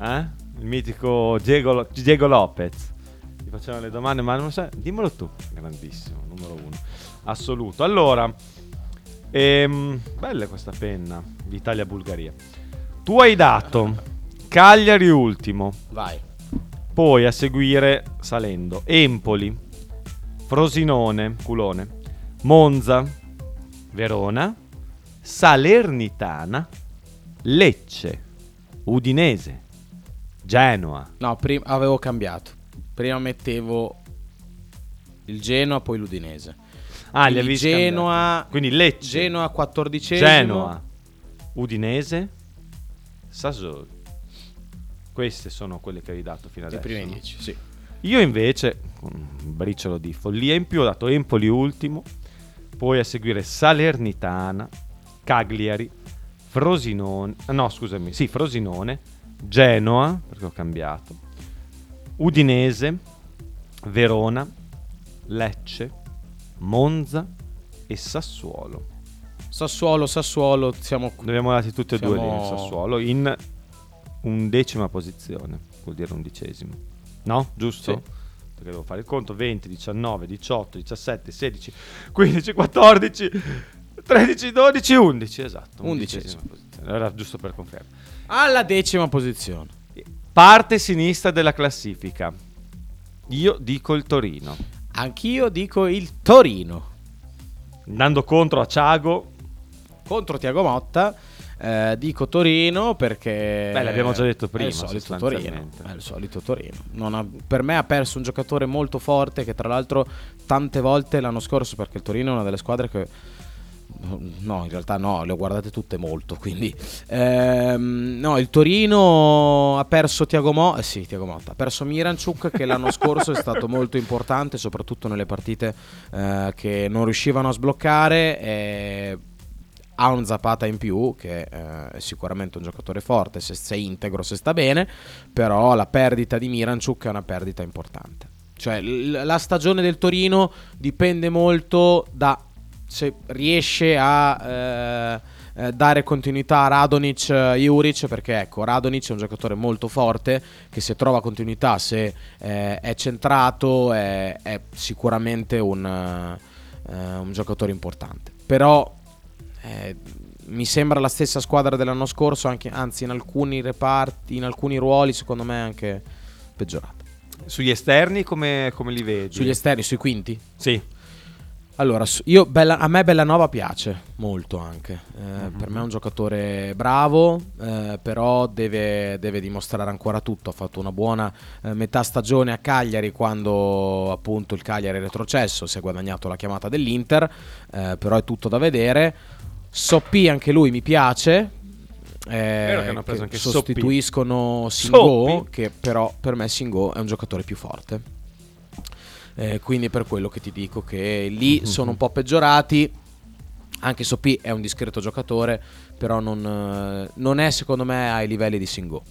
Eh? Il mitico Diego, Lo- Diego Lopez. Ti facevano le domande, ma non sai. Dimmelo tu. Grandissimo, numero uno. Assoluto. Allora, ehm, bella questa penna. L'Italia-Bulgaria. Tu hai dato Cagliari ultimo. Vai. Poi a seguire, salendo, Empoli, Frosinone, culone, Monza, Verona, Salernitana, Lecce, Udinese, Genoa. No, prima avevo cambiato. Prima mettevo il Genoa, poi l'Udinese. Ah, li avevi Genoa, scambiati. Quindi Lecce, Genoa 14 Genoa, Udinese, Sassuolo. Queste sono quelle che hai dato fino Le adesso. prime no? 10, sì. Io invece, con un briciolo di follia in più, ho dato Empoli ultimo, poi a seguire Salernitana, Cagliari, Frosinone, no scusami, sì, Frosinone, Genoa, perché ho cambiato, Udinese, Verona, Lecce, Monza e Sassuolo. Sassuolo, Sassuolo, siamo Ne abbiamo dati tutte e due lì Siamo- in Sassuolo, in undecima posizione, vuol dire undicesimo. No? Giusto? Sì. Perché devo fare il conto, 20, 19, 18, 17, 16, 15, 14, 13, 12, 11, esatto. Undicesima. undicesima posizione. Era giusto per conferma. alla decima posizione. Parte sinistra della classifica. Io dico il Torino. Anch'io dico il Torino Andando contro a Ciago, contro Tiago Motta. eh, dico Torino perché Beh, l'abbiamo già detto prima, È il solito Torino. È il solito Torino. Ha- per me ha perso un giocatore molto forte che tra l'altro tante volte l'anno scorso perché il Torino è una delle squadre che No, in realtà no, le ho guardate tutte molto, quindi ehm, no, il Torino ha perso Tiago Motta, eh sì, Tiago Motta, ha perso Miranchuk che l'anno scorso è stato molto importante, soprattutto nelle partite eh, che non riuscivano a sbloccare e ha un Zapata in più che eh, è sicuramente un giocatore forte se, se integro, se sta bene, però la perdita di Miranchuk è una perdita importante. Cioè l- la stagione del Torino dipende molto da se riesce a eh, eh, dare continuità a Radonic eh, Juric perché ecco Radonic è un giocatore molto forte che se trova continuità se eh, è centrato è, è sicuramente un, eh, un giocatore importante però eh, mi sembra la stessa squadra dell'anno scorso anche, anzi in alcuni reparti in alcuni ruoli secondo me anche peggiorata sugli esterni come, come li vedi? sugli esterni sui quinti Sì. Allora, io Bella- a me Bellanova piace molto anche. Eh, Mhm. Per me è un giocatore bravo, eh, però deve, deve dimostrare ancora tutto. Ha fatto una buona eh, metà stagione a Cagliari quando appunto il Cagliari è retrocesso, si è guadagnato la chiamata dell'Inter, eh, però è tutto da vedere. Soppi anche lui mi piace. eh, che Soppi. sostituiscono Singo, che però per me Singo è un giocatore più forte. Eh, quindi per quello che ti dico che lì sono un po' peggiorati. Anche Soppi è un discreto giocatore, però non, eh, non è secondo me ai livelli di Singo.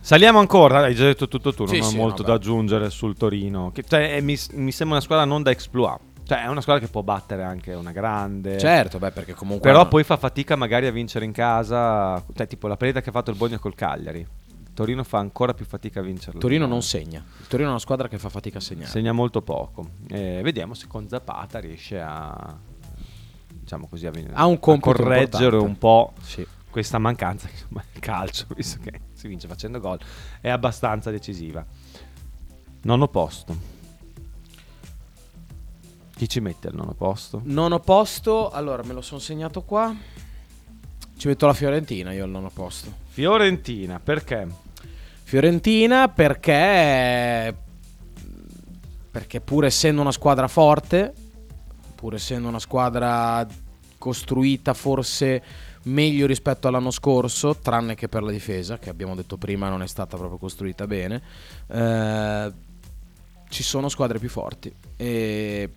Saliamo ancora, hai già detto tutto tu, non Sì, ho sì, molto no, da aggiungere sul Torino. Che, cioè, è- mi, mi sembra una squadra non da exploit. Cioè, è una squadra che può battere anche una grande. Certo, beh, perché comunque Però hanno- poi fa fatica magari a vincere in casa. Cioè, tipo la partita che ha fatto il Bologna col Cagliari. Torino fa ancora più fatica a vincerla. Torino non segna. Torino è una squadra che fa fatica a segnare. Segna molto poco. Eh, vediamo se con Zapata riesce a. Diciamo così, a, Ha un a correggere un po' Sì. questa mancanza. Insomma, il calcio, visto che si vince facendo gol, è abbastanza decisiva. Nono posto. Chi ci mette al nono posto? Nono posto, allora me lo sono segnato qua. Ci metto la Fiorentina io al nono posto. Fiorentina, perché? Fiorentina perché perché pur essendo una squadra forte, pur essendo una squadra costruita forse meglio rispetto all'anno scorso, tranne che per la difesa, che abbiamo detto prima non è stata proprio costruita bene, eh, ci sono squadre più forti e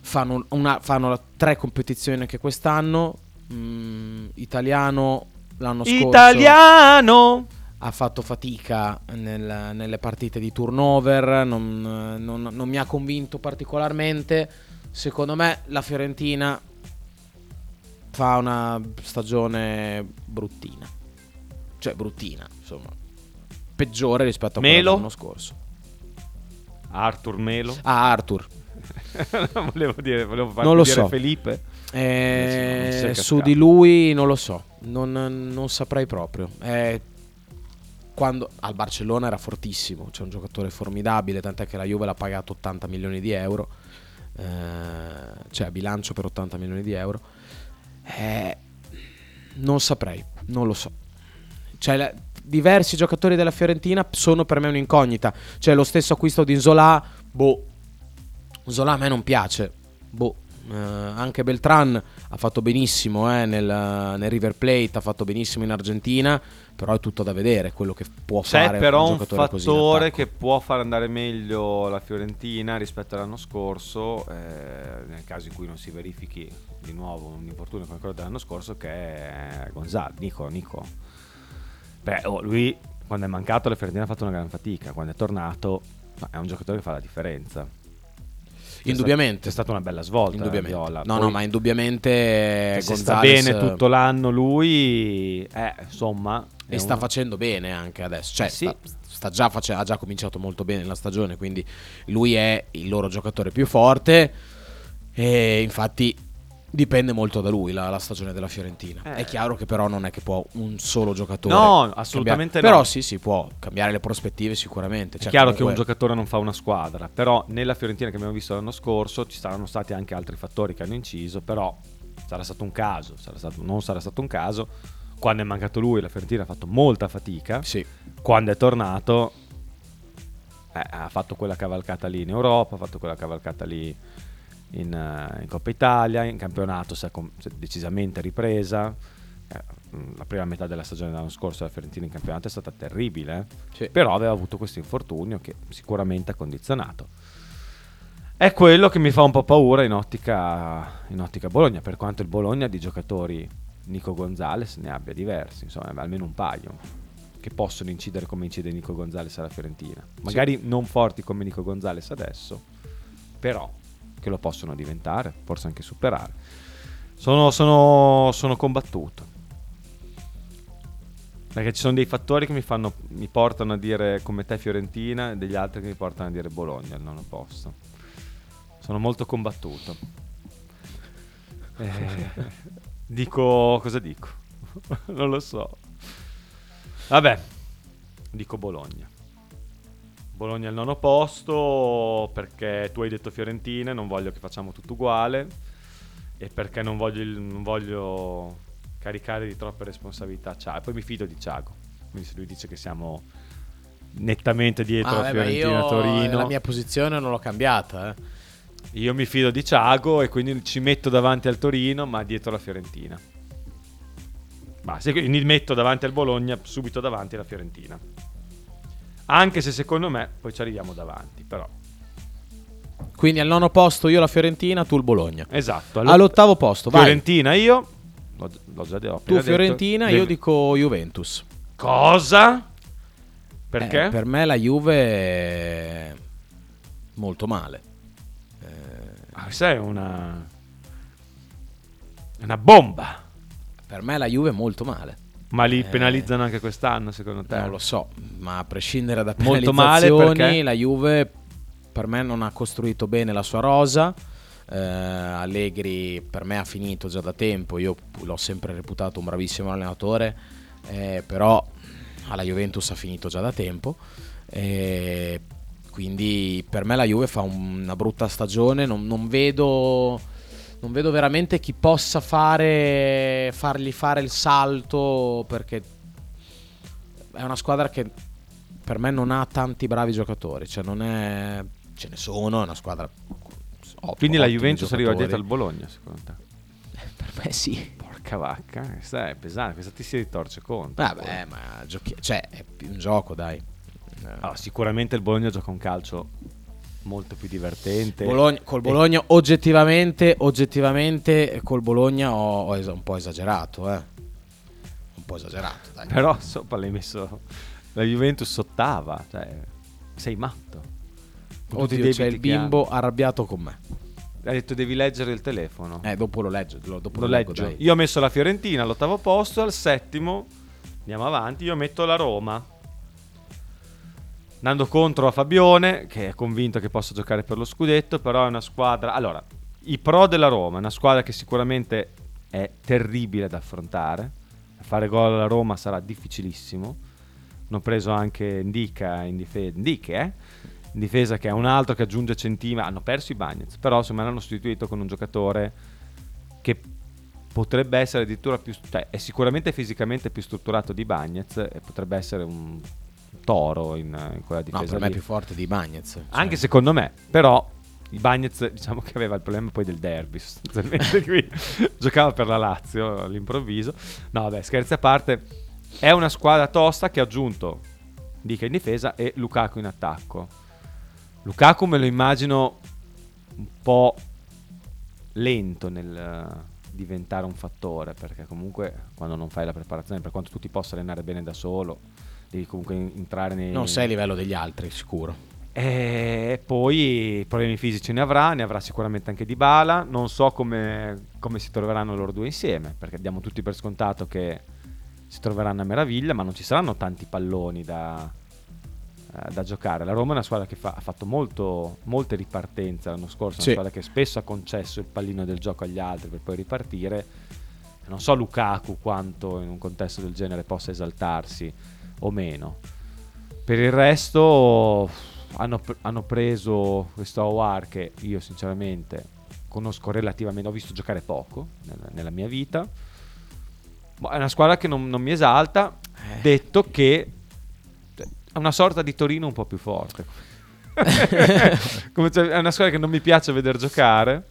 fanno, una- fanno tre competizioni anche quest'anno, mm, italiano l'anno scorso Italiano! ha fatto fatica nel- nelle partite di turnover, non, non- non mi ha convinto particolarmente. Secondo me la Fiorentina fa una stagione bruttina. Cioè bruttina, insomma. Peggiore rispetto a quella Melo? dell'anno scorso. Arthur Melo. Ah, Arthur. volevo dire, volevo Non lo dire so. Felipe. Eh, su di lui non lo so, non, non saprei proprio. Eh, quando al Barcellona era fortissimo, c'è un giocatore formidabile, tant'è che la Juve l'ha pagato 80 milioni di euro, eh, cioè a bilancio per 80 milioni di euro. Eh, non saprei, non lo so. Cioè, la- diversi giocatori della Fiorentina sono per me un'incognita. Cioè, lo stesso acquisto di Zola, boh, Zola a me non piace. Boh, eh, anche Beltran ha fatto benissimo eh, nel, nel River Plate, ha fatto benissimo in Argentina, però è tutto da vedere quello che può fare C'è però un un fattore che può far andare meglio la Fiorentina rispetto all'anno scorso, eh, nel caso in cui non si verifichi di nuovo un infortunio come quello dell'anno scorso, che è Gonzalo, Nico, Nico. Beh, oh, lui quando è mancato la Fiorentina ha fatto una gran fatica, quando è tornato è un giocatore che fa la differenza. Indubbiamente. C'è stata una bella svolta Indubbiamente. Viola. No, Poi- no, ma indubbiamente se sta bene tutto l'anno lui, eh, insomma... è e sta uno- facendo bene anche adesso. Cioè, Eh sì. sta, sta già face- ha già cominciato molto bene la stagione. Quindi lui è il loro giocatore più forte. E infatti dipende molto da lui la, la stagione della Fiorentina. Eh. È chiaro che però non è che può un solo giocatore. No, assolutamente cambiare. Però no. sì, si può cambiare le prospettive sicuramente. È Cioè, chiaro che un comunque- giocatore non fa una squadra, però nella Fiorentina che abbiamo visto l'anno scorso ci saranno stati anche altri fattori che hanno inciso, però sarà stato un caso, sarà stato- non sarà stato un caso. Quando è mancato lui la Fiorentina ha fatto molta fatica, Sì. quando è tornato eh, ha fatto quella cavalcata lì in Europa, ha fatto quella cavalcata lì in, eh, in Coppa Italia, in campionato si è, com- si è decisamente ripresa. Eh, la prima metà della stagione dell'anno scorso la Fiorentina in campionato è stata terribile, eh. Sì. però aveva avuto questo infortunio che sicuramente ha condizionato. È quello che mi fa un po' paura in ottica, in ottica Bologna, per quanto il Bologna di giocatori Nico Gonzalez ne abbia diversi, insomma almeno un paio che possono incidere come incide Nico Gonzalez alla Fiorentina. Magari non forti come Nico Gonzalez adesso, però che lo possono diventare, forse anche superare. Sono, sono, sono combattuto. Perché ci sono dei fattori che mi, fanno, mi portano a dire come te Fiorentina e degli altri che mi portano a dire Bologna al nono posto. Sono molto combattuto. Eh, dico cosa dico? non lo so. Vabbè, dico Bologna. Bologna al nono posto perché tu hai detto Fiorentina, non voglio che facciamo tutto uguale e perché non voglio, non voglio caricare di troppe responsabilità Ciago. Poi mi fido di Ciago, quindi se lui dice che siamo nettamente dietro Ah, a Fiorentina io Torino. la mia posizione non l'ho cambiata. eh. Io mi fido di Ciago e quindi ci metto davanti al Torino, ma dietro la Fiorentina. Ma se quindi metto davanti al Bologna, subito davanti alla Fiorentina. Anche se secondo me poi ci arriviamo davanti, però. Quindi al nono posto io la Fiorentina, tu il Bologna. Esatto. All'ottavo posto, vai. Fiorentina io. L'ho, l'ho già detto. Tu Fiorentina, io dico Juventus. Cosa? Perché? Eh, per me la Juve è molto male. Ah, questa è una. una bomba. Per me la Juve è molto male. Ma li Eh, penalizzano anche quest'anno, secondo te? Non lo so, ma a prescindere da Molto male perché? la Juve per me non ha costruito bene la sua rosa. Eh, Allegri per me ha finito già da tempo, io l'ho sempre reputato un bravissimo allenatore, eh, però alla Juventus ha finito già da tempo. Eh, quindi per me la Juve fa un- una brutta stagione, non, non vedo, non vedo veramente chi possa fare, fargli fare il salto perché è una squadra che per me non ha tanti bravi giocatori, cioè non è ce ne sono, è una squadra ot- Quindi la Juventus arriva dietro al Bologna, secondo te? Per me sì. Porca vacca, questa è pesante, questa ti si ritorce contro. Vabbè, ma giochi- cioè è più un gioco, dai. Allora, sicuramente il Bologna gioca un calcio molto più divertente. Bologna- col E- Bologna oggettivamente, oggettivamente col Bologna ho, ho es- un po' esagerato, eh. Un po' esagerato, dai. Però sopra l'hai messo la Juventus ottava, cioè sei matto. Con Oddio, c'è il bimbo arrabbiato con me. hanno. Hai detto devi leggere il telefono. Eh, dopo lo leggo, lo, dopo Lo lo leggo, leggio. dai. Io ho messo la Fiorentina all'ottavo posto, al settimo andiamo avanti, io metto la Roma. Andando contro a Fabione, che è convinto che possa giocare per lo scudetto, però è una squadra... Allora, i pro della Roma, è una squadra che sicuramente è terribile da affrontare. Fare gol alla Roma sarà difficilissimo. Hanno preso anche Indica in difesa. Indiche, eh? In difesa che è un altro che aggiunge centimetri. Hanno perso i Bagnets, però insomma l'hanno sostituito con un giocatore che potrebbe essere addirittura più... Cioè, è sicuramente fisicamente più strutturato di Bagnets e potrebbe essere un toro in, in quella No, difesa per me è più forte di Bagnez. cioè. Anche secondo me, però i Bagnets diciamo che aveva il problema poi del derby sostanzialmente, qui giocava per la Lazio all'improvviso. No, vabbè, scherzi a parte, è una squadra tosta che ha aggiunto Dica in difesa e Lukaku in attacco. Lukaku me lo immagino un po' lento nel eh, diventare un fattore, perché comunque quando non fai la preparazione, per quanto tu ti possa allenare bene da solo, devi comunque entrare nei... Non sei a livello degli altri, sicuro. E poi problemi fisici ne avrà, ne avrà sicuramente anche Di Bala. Non so come, come si troveranno loro due insieme, perché diamo tutti per scontato che si troveranno a meraviglia, ma non ci saranno tanti palloni da, eh, da giocare. La Roma è una squadra che fa- ha fatto molto, molte ripartenze l'anno scorso, è una Sì. squadra che spesso ha concesso il pallino del gioco agli altri per poi ripartire. Non so Lukaku quanto in un contesto del genere possa esaltarsi o meno. Per il resto hanno, hanno preso questo Awar che io sinceramente conosco relativamente, ho visto giocare poco nella, nella mia vita. È una squadra che non, non mi esalta, detto che è una sorta di Torino un po' più forte. È una squadra che non mi piace vedere giocare.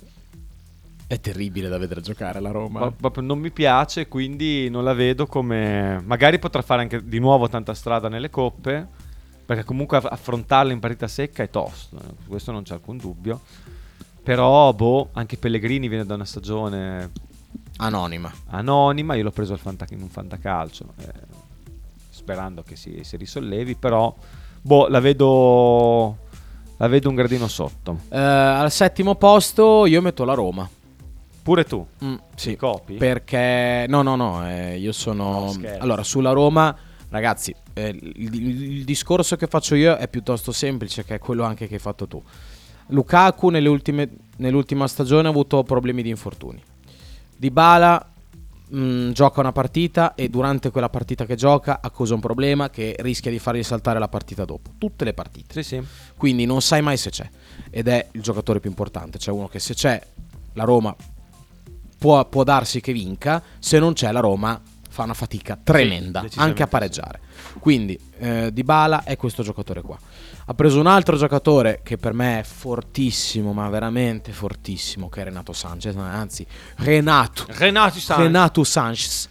È terribile da vedere giocare la Roma. Ma proprio non mi piace, quindi non la vedo come. Magari potrà fare anche di nuovo tanta strada nelle coppe. Perché comunque aff- affrontarla in partita secca è tosto, eh, questo non c'è alcun dubbio. Però, boh, anche Pellegrini viene da una stagione Anonima. anonima. Io l'ho preso al fanta- in un fantacalcio, eh, sperando che si, si risollevi. Però, boh, la vedo. La vedo un gradino sotto. Eh, al settimo posto io metto la Roma. Pure tu? Mm, sì. Ti copi? Perché no, no, no, eh, io sono No. Allora, sulla Roma, ragazzi, eh, il, il- discorso che faccio io è piuttosto semplice, che è quello anche che hai fatto tu. Lukaku nelle ultime- nell'ultima stagione ha avuto problemi di infortuni. Dybala mh, gioca una partita e durante quella partita che gioca accusa un problema che rischia di fargli saltare la partita dopo. Tutte le partite. Sì, sì. Quindi non sai mai se c'è. Ed è il giocatore più importante. C'è uno che se c'è la Roma può, può darsi che vinca, se non c'è la Roma fa una fatica tremenda decisamente anche a pareggiare. Quindi eh, Dybala è questo giocatore qua. Ha preso un altro giocatore che per me è fortissimo, ma veramente fortissimo, che è Renato Sanchez, anzi Renato. Renato Sanchez. Renato Sanchez.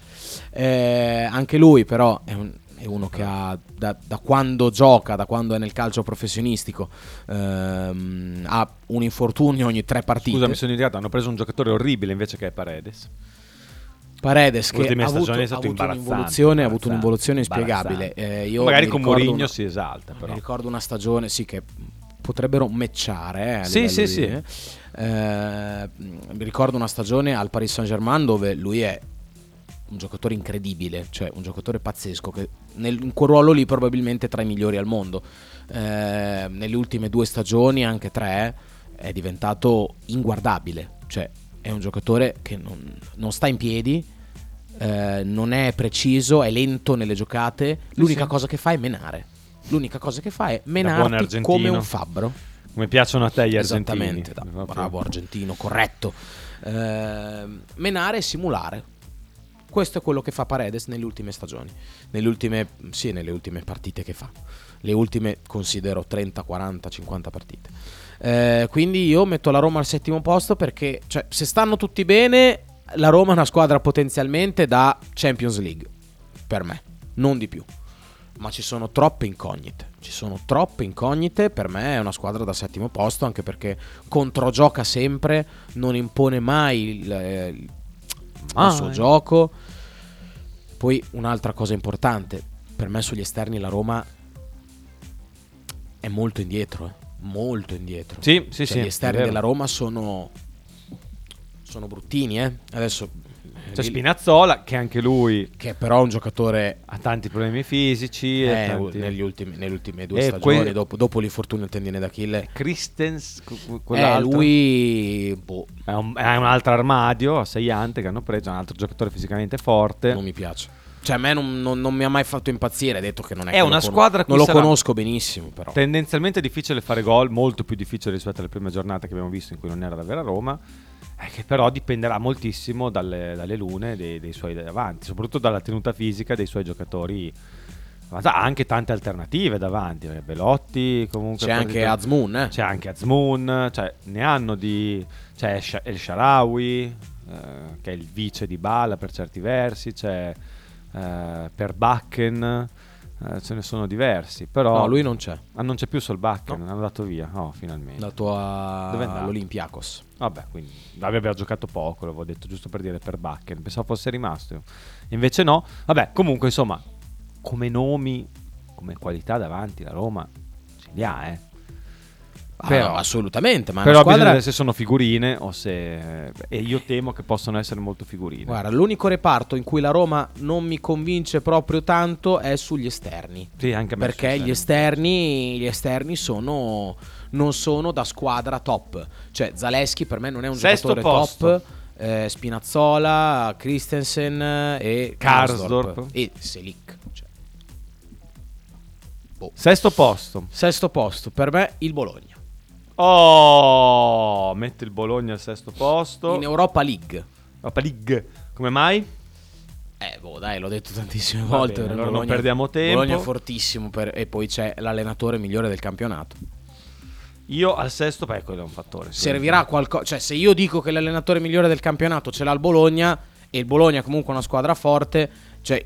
Eh, anche lui però è, un- è uno che ha da, da quando gioca, da quando è nel calcio professionistico, ehm, ha un infortunio ogni tre partite. Scusa, mi sono indicato, hanno preso un giocatore orribile invece che è Paredes. Paredes che ha avuto, ha avuto un'involuzione, ha avuto un'involuzione inspiegabile. Eh, Magari con Mourinho una- si esalta, però. Mi ricordo una stagione, sì, che potrebbero matchare. eh, Sì, sì, di- sì. eh, mi ricordo una stagione al Paris Saint Germain dove lui è un giocatore incredibile, cioè un giocatore pazzesco che nel, in quel ruolo lì probabilmente tra i migliori al mondo. Eh, nelle ultime due stagioni, anche tre, è diventato inguardabile, cioè è un giocatore che non, non sta in piedi, eh, non è preciso, è lento nelle giocate, l'unica sì. cosa che fa è menare. L'unica cosa che fa è menarti argentino. come un fabbro. Come piacciono a te gli argentini. Esattamente, da- bravo argentino, corretto. Ehm, menare e simulare. Questo è quello che fa Paredes nelle ultime stagioni, nelle ultime, sì, nelle ultime partite che fa. Le ultime considero 30, 40, 50 partite. Eh, quindi io metto la Roma al settimo posto perché cioè, se stanno tutti bene, la Roma è una squadra potenzialmente da Champions League, per me, non di più. Ma ci sono troppe incognite. Ci sono troppe incognite. Per me è una squadra da settimo posto. Anche perché controgioca sempre. Non impone mai il, eh, il Ah, suo eh. gioco. Poi un'altra cosa importante. Per me sugli esterni la Roma è molto indietro. eh. Molto indietro. Sì, sì, Cioè, sì, Gli esterni della Roma sono. Sono bruttini, eh. Adesso. C'è Spinazzola, che anche lui Che però è un giocatore ha tanti problemi fisici. eh, tanti- negli ultimi- nelle ultime due E stagioni, que- dopo, dopo l'infortunio al tendine d'Achille, Christens, eh, lui boh, È un, è un altro armadio a sei ante che hanno preso, un altro giocatore fisicamente forte. non mi piace. Cioè, a me non, non- non mi ha mai fatto impazzire. Detto che non è, È che una squadra cui Non lo conosco benissimo, però. Tendenzialmente è difficile fare gol, molto più difficile rispetto alle prime giornate che abbiamo visto in cui non era la vera Roma. Eh, che però dipenderà moltissimo dalle, dalle lune dei, dei suoi davanti, soprattutto dalla tenuta fisica dei suoi giocatori. Ma ha anche tante alternative davanti, Belotti comunque C'è anche Azmoun, eh. c'è anche Azmoun, cioè ne hanno di c'è El Sharawi eh, che è il vice di Bala per certi versi, c'è eh, Per Bakken, eh, ce ne sono diversi, però No, lui non c'è. Ah, non c'è più Solbakken, l'hanno dato via. Oh, finalmente. Dato a- Dove è andato? all'Olympiakos. Vabbè, quindi aveva giocato poco, l'avevo detto giusto per dire per Bakken. Pensavo fosse rimasto. Invece no. Vabbè, comunque, insomma, come nomi, come qualità davanti, la Roma ce li ha, eh. Ah, Però- no, assolutamente. Ma Però una bisogna squadra. vedere se sono figurine o se... E io temo che possano essere molto figurine. Guarda, l'unico reparto in cui la Roma non mi convince proprio tanto è sugli esterni. Sì, anche a me Perché gli esterni, gli esterni sono, non sono da squadra top. Cioè, Zaleschi per me non è un Sesto giocatore posto. top. Eh, Spinazzola, Christensen e Karsdorp. E Selic. Cioè, Sesto posto. sesto posto per me il Bologna. Oh, mette il Bologna al sesto posto. In Europa League. Europa League. Come mai? Eh, boh, dai, l'ho detto tantissime Va volte. bene, allora non perdiamo tempo. Bologna è fortissimo per- e poi c'è l'allenatore migliore del campionato. Io al sesto, beh, quello è un fattore. Servirà qualcosa. Cioè, se io dico che l'allenatore migliore del campionato ce l'ha il Bologna e il Bologna è comunque una squadra forte, cioè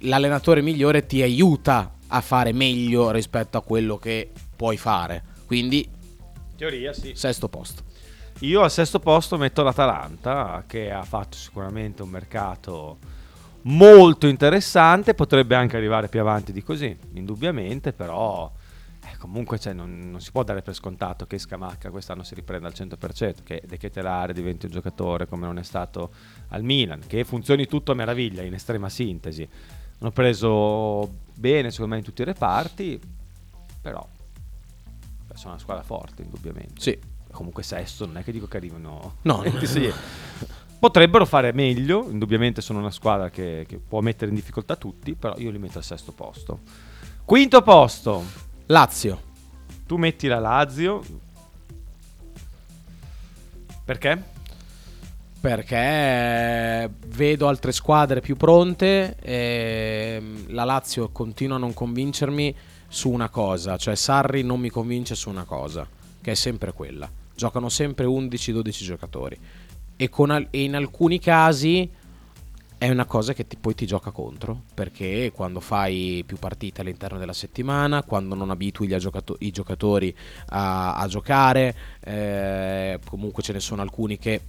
l'allenatore migliore ti aiuta a fare meglio rispetto a quello che puoi fare. Quindi, In teoria sì. sesto posto. Io al sesto posto metto l'Atalanta, che ha fatto sicuramente un mercato molto interessante. Potrebbe anche arrivare più avanti di così, indubbiamente, però eh, comunque cioè, non, non si può dare per scontato che Scamacca quest'anno si riprenda al 100%, che De Ketelare diventi un giocatore come non è stato al Milan, che funzioni tutto a meraviglia, in estrema sintesi. Hanno preso bene, secondo me, in tutti i reparti, però sono una squadra forte, indubbiamente. Sì. Comunque sesto, non è che dico che arrivano... No, no. Potrebbero fare meglio, indubbiamente sono una squadra che, che può mettere in difficoltà tutti, però io li metto al sesto posto. Quinto posto, Lazio. tu metti la Lazio. Perché? Perché vedo altre squadre più pronte e la Lazio continua a non convincermi su una cosa, cioè Sarri non mi convince su una cosa, che è sempre quella. Giocano sempre 11-12 giocatori e, al- e in alcuni casi è una cosa che ti- poi ti gioca contro, perché quando fai più partite all'interno della settimana, quando non abitui giocato- i giocatori a, a giocare, eh, comunque ce ne sono alcuni che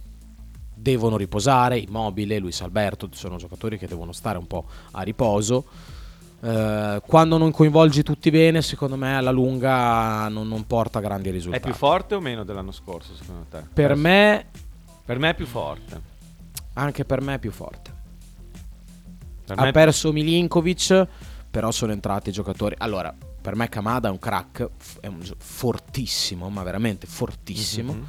devono riposare, Immobile, Luis Alberto, sono giocatori che devono stare un po' a riposo. Eh, quando non coinvolgi tutti bene, secondo me alla lunga non, non porta grandi È risultati. più forte o meno dell'anno scorso, secondo te? Per me, Per me è più forte. anche per me è più forte. Per ha perso Milinkovic, però sono entrati i giocatori. Allora, per me Kamada è un crack, è un gio- fortissimo, ma veramente fortissimo. Mhm.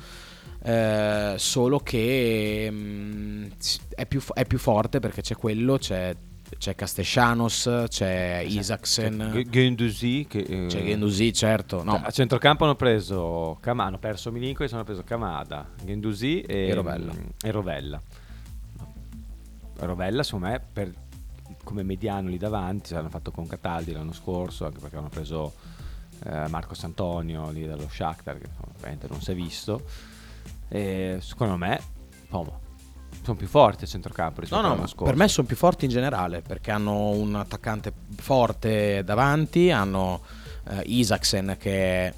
Eh, solo che mm, s- è, più, è più forte perché c'è quello, c'è, c'è Castellanos, c'è Isaacsen, G- Guendouzi che eh, c'è Gendouzi, certo. No, cioè, a centrocampo hanno preso Cama- hanno perso Milinkovic, hanno preso Kamada, Guendouzi e, E Rovella. mm, e Rovella. Rovella, secondo me, per- come mediano lì davanti, l'hanno fatto con Cataldi l'anno scorso, anche perché hanno preso eh, Marco Santonio lì dallo Shakhtar, che ovviamente non si è visto. E secondo me, insomma, sono più forti a centrocampo No, rispetto no, all'anno ma scorso. per me sono più forti in generale perché hanno un attaccante forte davanti, hanno eh, Isaacsen che è,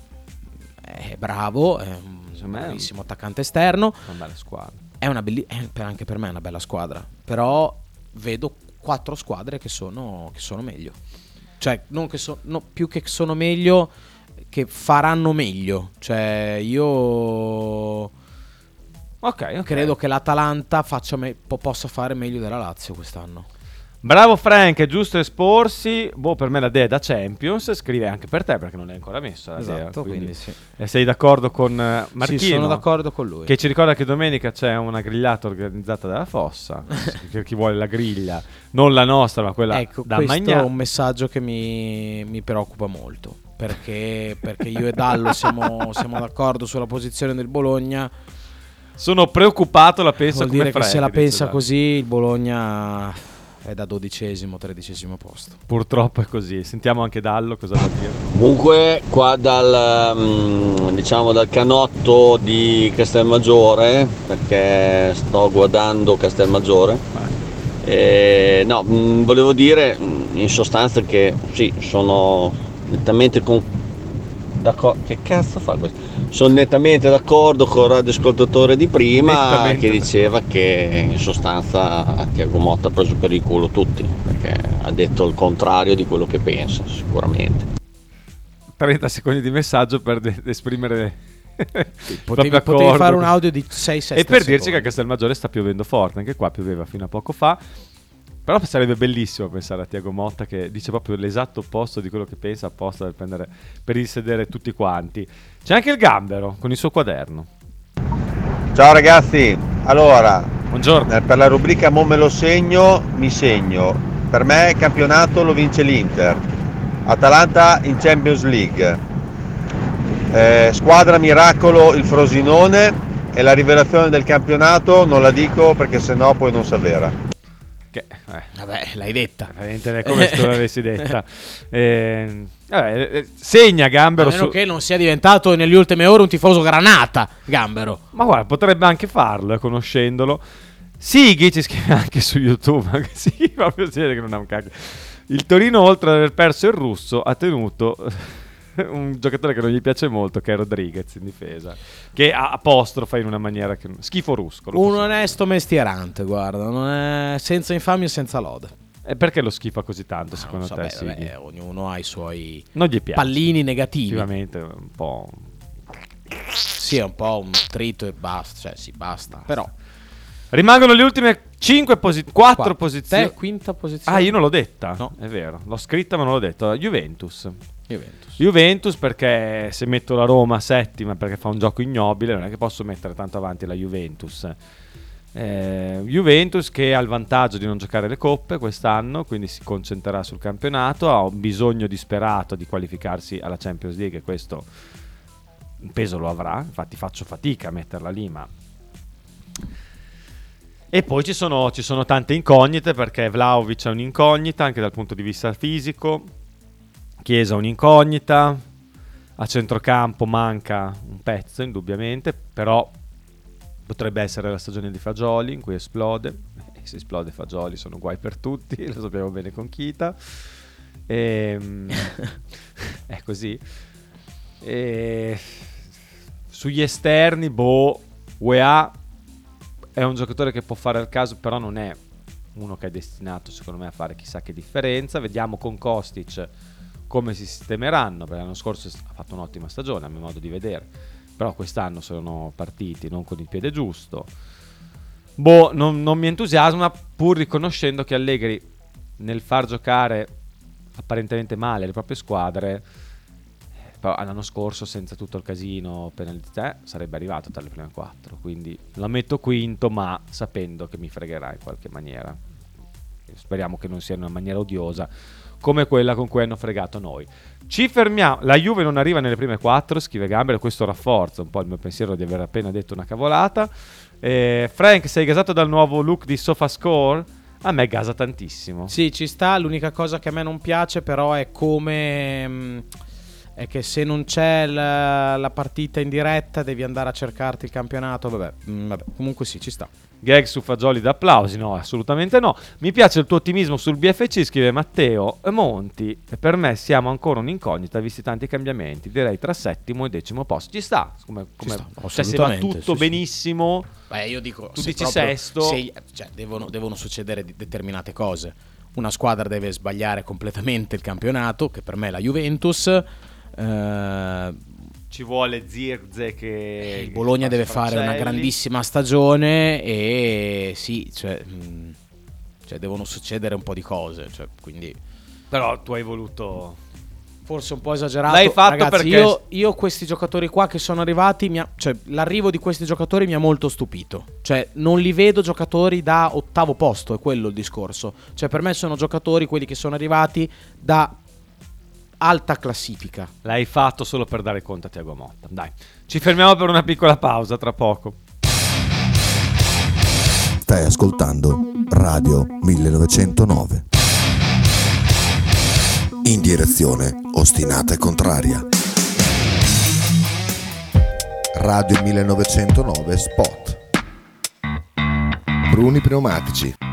è bravo, è un è bravissimo attaccante esterno, Una bella squadra. è una belli- è anche per me è una bella squadra, però vedo quattro squadre che sono, che sono meglio, cioè non che so- no, più che sono meglio, che faranno meglio, cioè io Ok, ok. credo che l'Atalanta faccia me- po- possa fare meglio della Lazio quest'anno. Bravo Frank, è giusto esporsi. Boh, per me la Dea è da Champions. Scrive anche per te perché non l'hai ancora messa. La Dea, Esatto, quindi- quindi sì. E sei d'accordo con eh, Marchino? Sì, sono d'accordo con lui. Che ci ricorda che domenica c'è una grigliata organizzata dalla Fossa. per chi vuole la griglia, non la nostra, ma quella ecco, da questo è un messaggio che mi, mi preoccupa molto. Perché, perché io e Dallo siamo, siamo d'accordo sulla posizione del Bologna. Sono preoccupato, la penso Vuol come dire che Frank, se la pensa così, il Bologna è da dodicesimo, tredicesimo posto. Purtroppo è così. Sentiamo anche Dallo cosa va a dire. Comunque qua dal, mm, diciamo, dal canotto di Castelmaggiore, perché sto guardando Castelmaggiore, eh, no, mm, volevo dire mm, in sostanza che sì, sono nettamente con... d'accordo. Che cazzo fa questo? Sono nettamente d'accordo con il radioascoltatore di prima Nettamente. che diceva che in sostanza Tiago Motta ha preso per il culo tutti, perché ha detto il contrario di quello che pensa, sicuramente. 30 secondi di messaggio per de- esprimere Potevi, potevi fare un audio di 6-7 E per dirci che a Castelmaggiore sta piovendo forte, anche qua pioveva fino a poco fa. Però sarebbe bellissimo pensare a Tiago Motta che dice proprio l'esatto opposto di quello che pensa apposta per, prendere, per risedere tutti quanti. C'è anche il Gambero con il suo quaderno. Ciao ragazzi, allora Buongiorno. eh, per la rubrica Mo me lo segno, mi segno. Per me il campionato lo vince l'Inter. Atalanta in Champions League. Eh, squadra miracolo il Frosinone e la rivelazione del campionato non la dico perché sennò poi non si avvera. Che, eh, Vabbè, l'hai detta. veramente è come se tu l'avessi detta. Eh, vabbè, segna Gambero A meno su- che non sia diventato negli ultime ore un tifoso granata, Gambero. Ma guarda, potrebbe anche farlo, eh, conoscendolo. Sighi ci scrive anche su YouTube. Sighi si vede che non ha un cacchio. Il Torino, oltre ad aver perso il russo, ha tenuto un giocatore che non gli piace molto, che è Rodriguez in difesa. Che apostrofa in una maniera che. Schifo ruscolo. Un onesto mestierante, guarda, non è senza infamia e senza lode. E perché lo schifa così tanto, Ah, secondo so, te? beh, vabbè, ognuno ha i suoi Non gli piace. pallini negativi. Effettivamente, un po'. Sì, è un po' un trito e basta, cioè sì, basta. Però Rimangono le ultime 5 posizioni. 4 Qua. posizioni. Te, quinta posizione. Ah, io non l'ho detta. No. È vero, l'ho scritta ma non l'ho detta. Juventus. Juventus. Juventus perché se metto la Roma settima perché fa un gioco ignobile non è che posso mettere tanto avanti la Juventus. Eh, Juventus che ha il vantaggio di non giocare le coppe quest'anno, quindi si concentrerà sul campionato, ha un bisogno disperato di qualificarsi alla Champions League e questo peso lo avrà, infatti faccio fatica a metterla lì, ma... E poi ci sono, ci sono tante incognite perché Vlaovic è un'incognita anche dal punto di vista fisico, Chiesa un'incognita, a centrocampo manca un pezzo indubbiamente, però potrebbe essere la stagione di Fagioli in cui esplode. E se esplode Fagioli sono guai per tutti, lo sappiamo bene con Kita. Ehm, è così. E sugli esterni, boh, UEA è un giocatore che può fare il caso, però non è uno che è destinato secondo me a fare chissà che differenza. Vediamo con Kostic come si sistemeranno, perché l'anno scorso ha fatto un'ottima stagione a mio modo di vedere, però quest'anno sono partiti non con il piede giusto. Boh, non, non mi entusiasma pur riconoscendo che Allegri nel far giocare apparentemente male le proprie squadre però l'anno scorso senza tutto il casino penalità sarebbe arrivato tra le prime quattro. Quindi la metto quinto ma sapendo che mi fregherà in qualche maniera. Speriamo che non sia in una maniera odiosa come quella con cui hanno fregato noi ci fermiamo la Juve non arriva nelle prime quattro scrive Gamber questo rafforza un po' il mio pensiero di aver appena detto una cavolata eh, Frank sei gasato dal nuovo look di SofaScore a me gasa tantissimo Sì, ci sta. L'unica cosa che a me non piace, però, è come. mh, È che se non c'è la, la partita in diretta, devi andare a cercarti il campionato. Vabbè, mh, vabbè, comunque sì, ci sta. Gag su fagioli d'applausi? No, assolutamente no. Mi piace il tuo ottimismo sul BFC, scrive Matteo e Monti. Per me siamo ancora un'incognita, visti tanti cambiamenti. Direi tra settimo e decimo posto. Ci sta. Come, come, sta, cioè, se va assolutamente, tutto sì, sì. benissimo. Beh, io dico, tu se dici proprio- sesto. se- cioè, devono, devono succedere determinate cose. Una squadra deve sbagliare completamente il campionato, che per me è la Juventus. Eh, Ci vuole Zirze che. il Bologna deve fare una grandissima stagione e sì, cioè, mh, cioè, devono succedere un po' di cose. cioè, quindi Però tu hai voluto. forse un po' esagerato. L'hai fatto Ragazzi, perché- io, io questi giocatori qua che sono arrivati, mi ha- cioè, l'arrivo di questi giocatori mi ha molto stupito. Cioè, non li vedo giocatori da ottavo posto, è quello il discorso. Cioè, per me sono giocatori, quelli che sono arrivati, da alta classifica. L'hai fatto solo per dare conto a Tiago Motta. Dai, ci fermiamo per una piccola pausa, tra poco. Stai ascoltando Radio 1909. In direzione ostinata e contraria. Radio 1909 Spot. Bruni Pneumatici.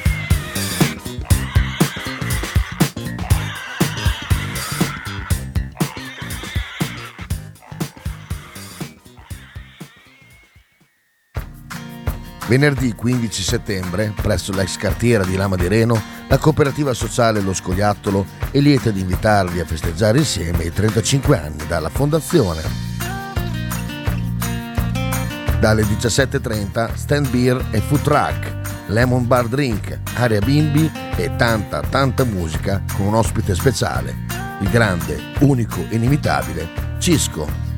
Venerdì 15 settembre, presso l'ex cartiera di Lama di Reno, la cooperativa sociale Lo Scoiattolo è lieta di invitarvi a festeggiare insieme i 35 anni dalla fondazione. Dalle 17.30 stand beer e food truck, lemon bar drink, area bimbi e tanta tanta musica con un ospite speciale, il grande, unico, inimitabile Cisco.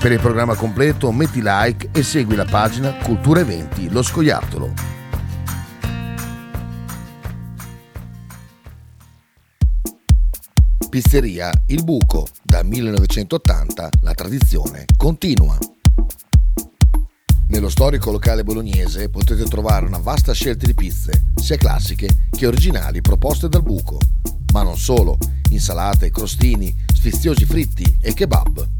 Per il programma completo metti like e segui la pagina Cultura Eventi Lo Scoiattolo. Pizzeria Il Buco. Da 1980 la tradizione continua. Nello storico locale bolognese potete trovare una vasta scelta di pizze, sia classiche che originali proposte dal buco. Ma non solo, insalate, crostini, sfiziosi fritti e kebab.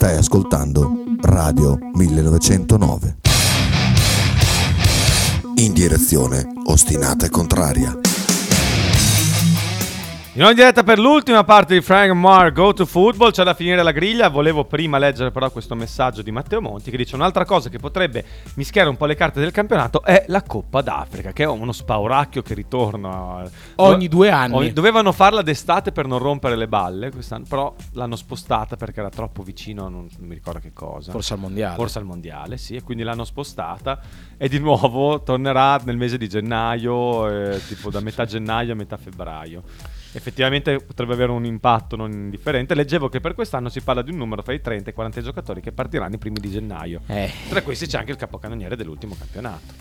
Stai ascoltando Radio 1909. In direzione ostinata e contraria. In ogni diretta per l'ultima parte di Frank Mark Go to Football, c'è da finire la griglia. Volevo prima leggere però questo messaggio di Matteo Monti che dice un'altra cosa che potrebbe mischiare un po' le carte del campionato è la Coppa d'Africa, che è uno spauracchio che ritorna Ogni due anni. Ogni- dovevano farla d'estate per non rompere le balle quest'anno, però l'hanno spostata perché era troppo vicino, a non, non mi ricordo che cosa. Forse al mondiale. Forse al mondiale, sì, e quindi l'hanno spostata e di nuovo tornerà nel mese di gennaio, eh, tipo da metà gennaio a metà febbraio. Effettivamente potrebbe avere un impatto non indifferente. Leggevo che per quest'anno si parla di un numero tra i 30 e i 40 giocatori che partiranno i primi di gennaio. Eh. Tra questi c'è anche il capocannoniere dell'ultimo campionato.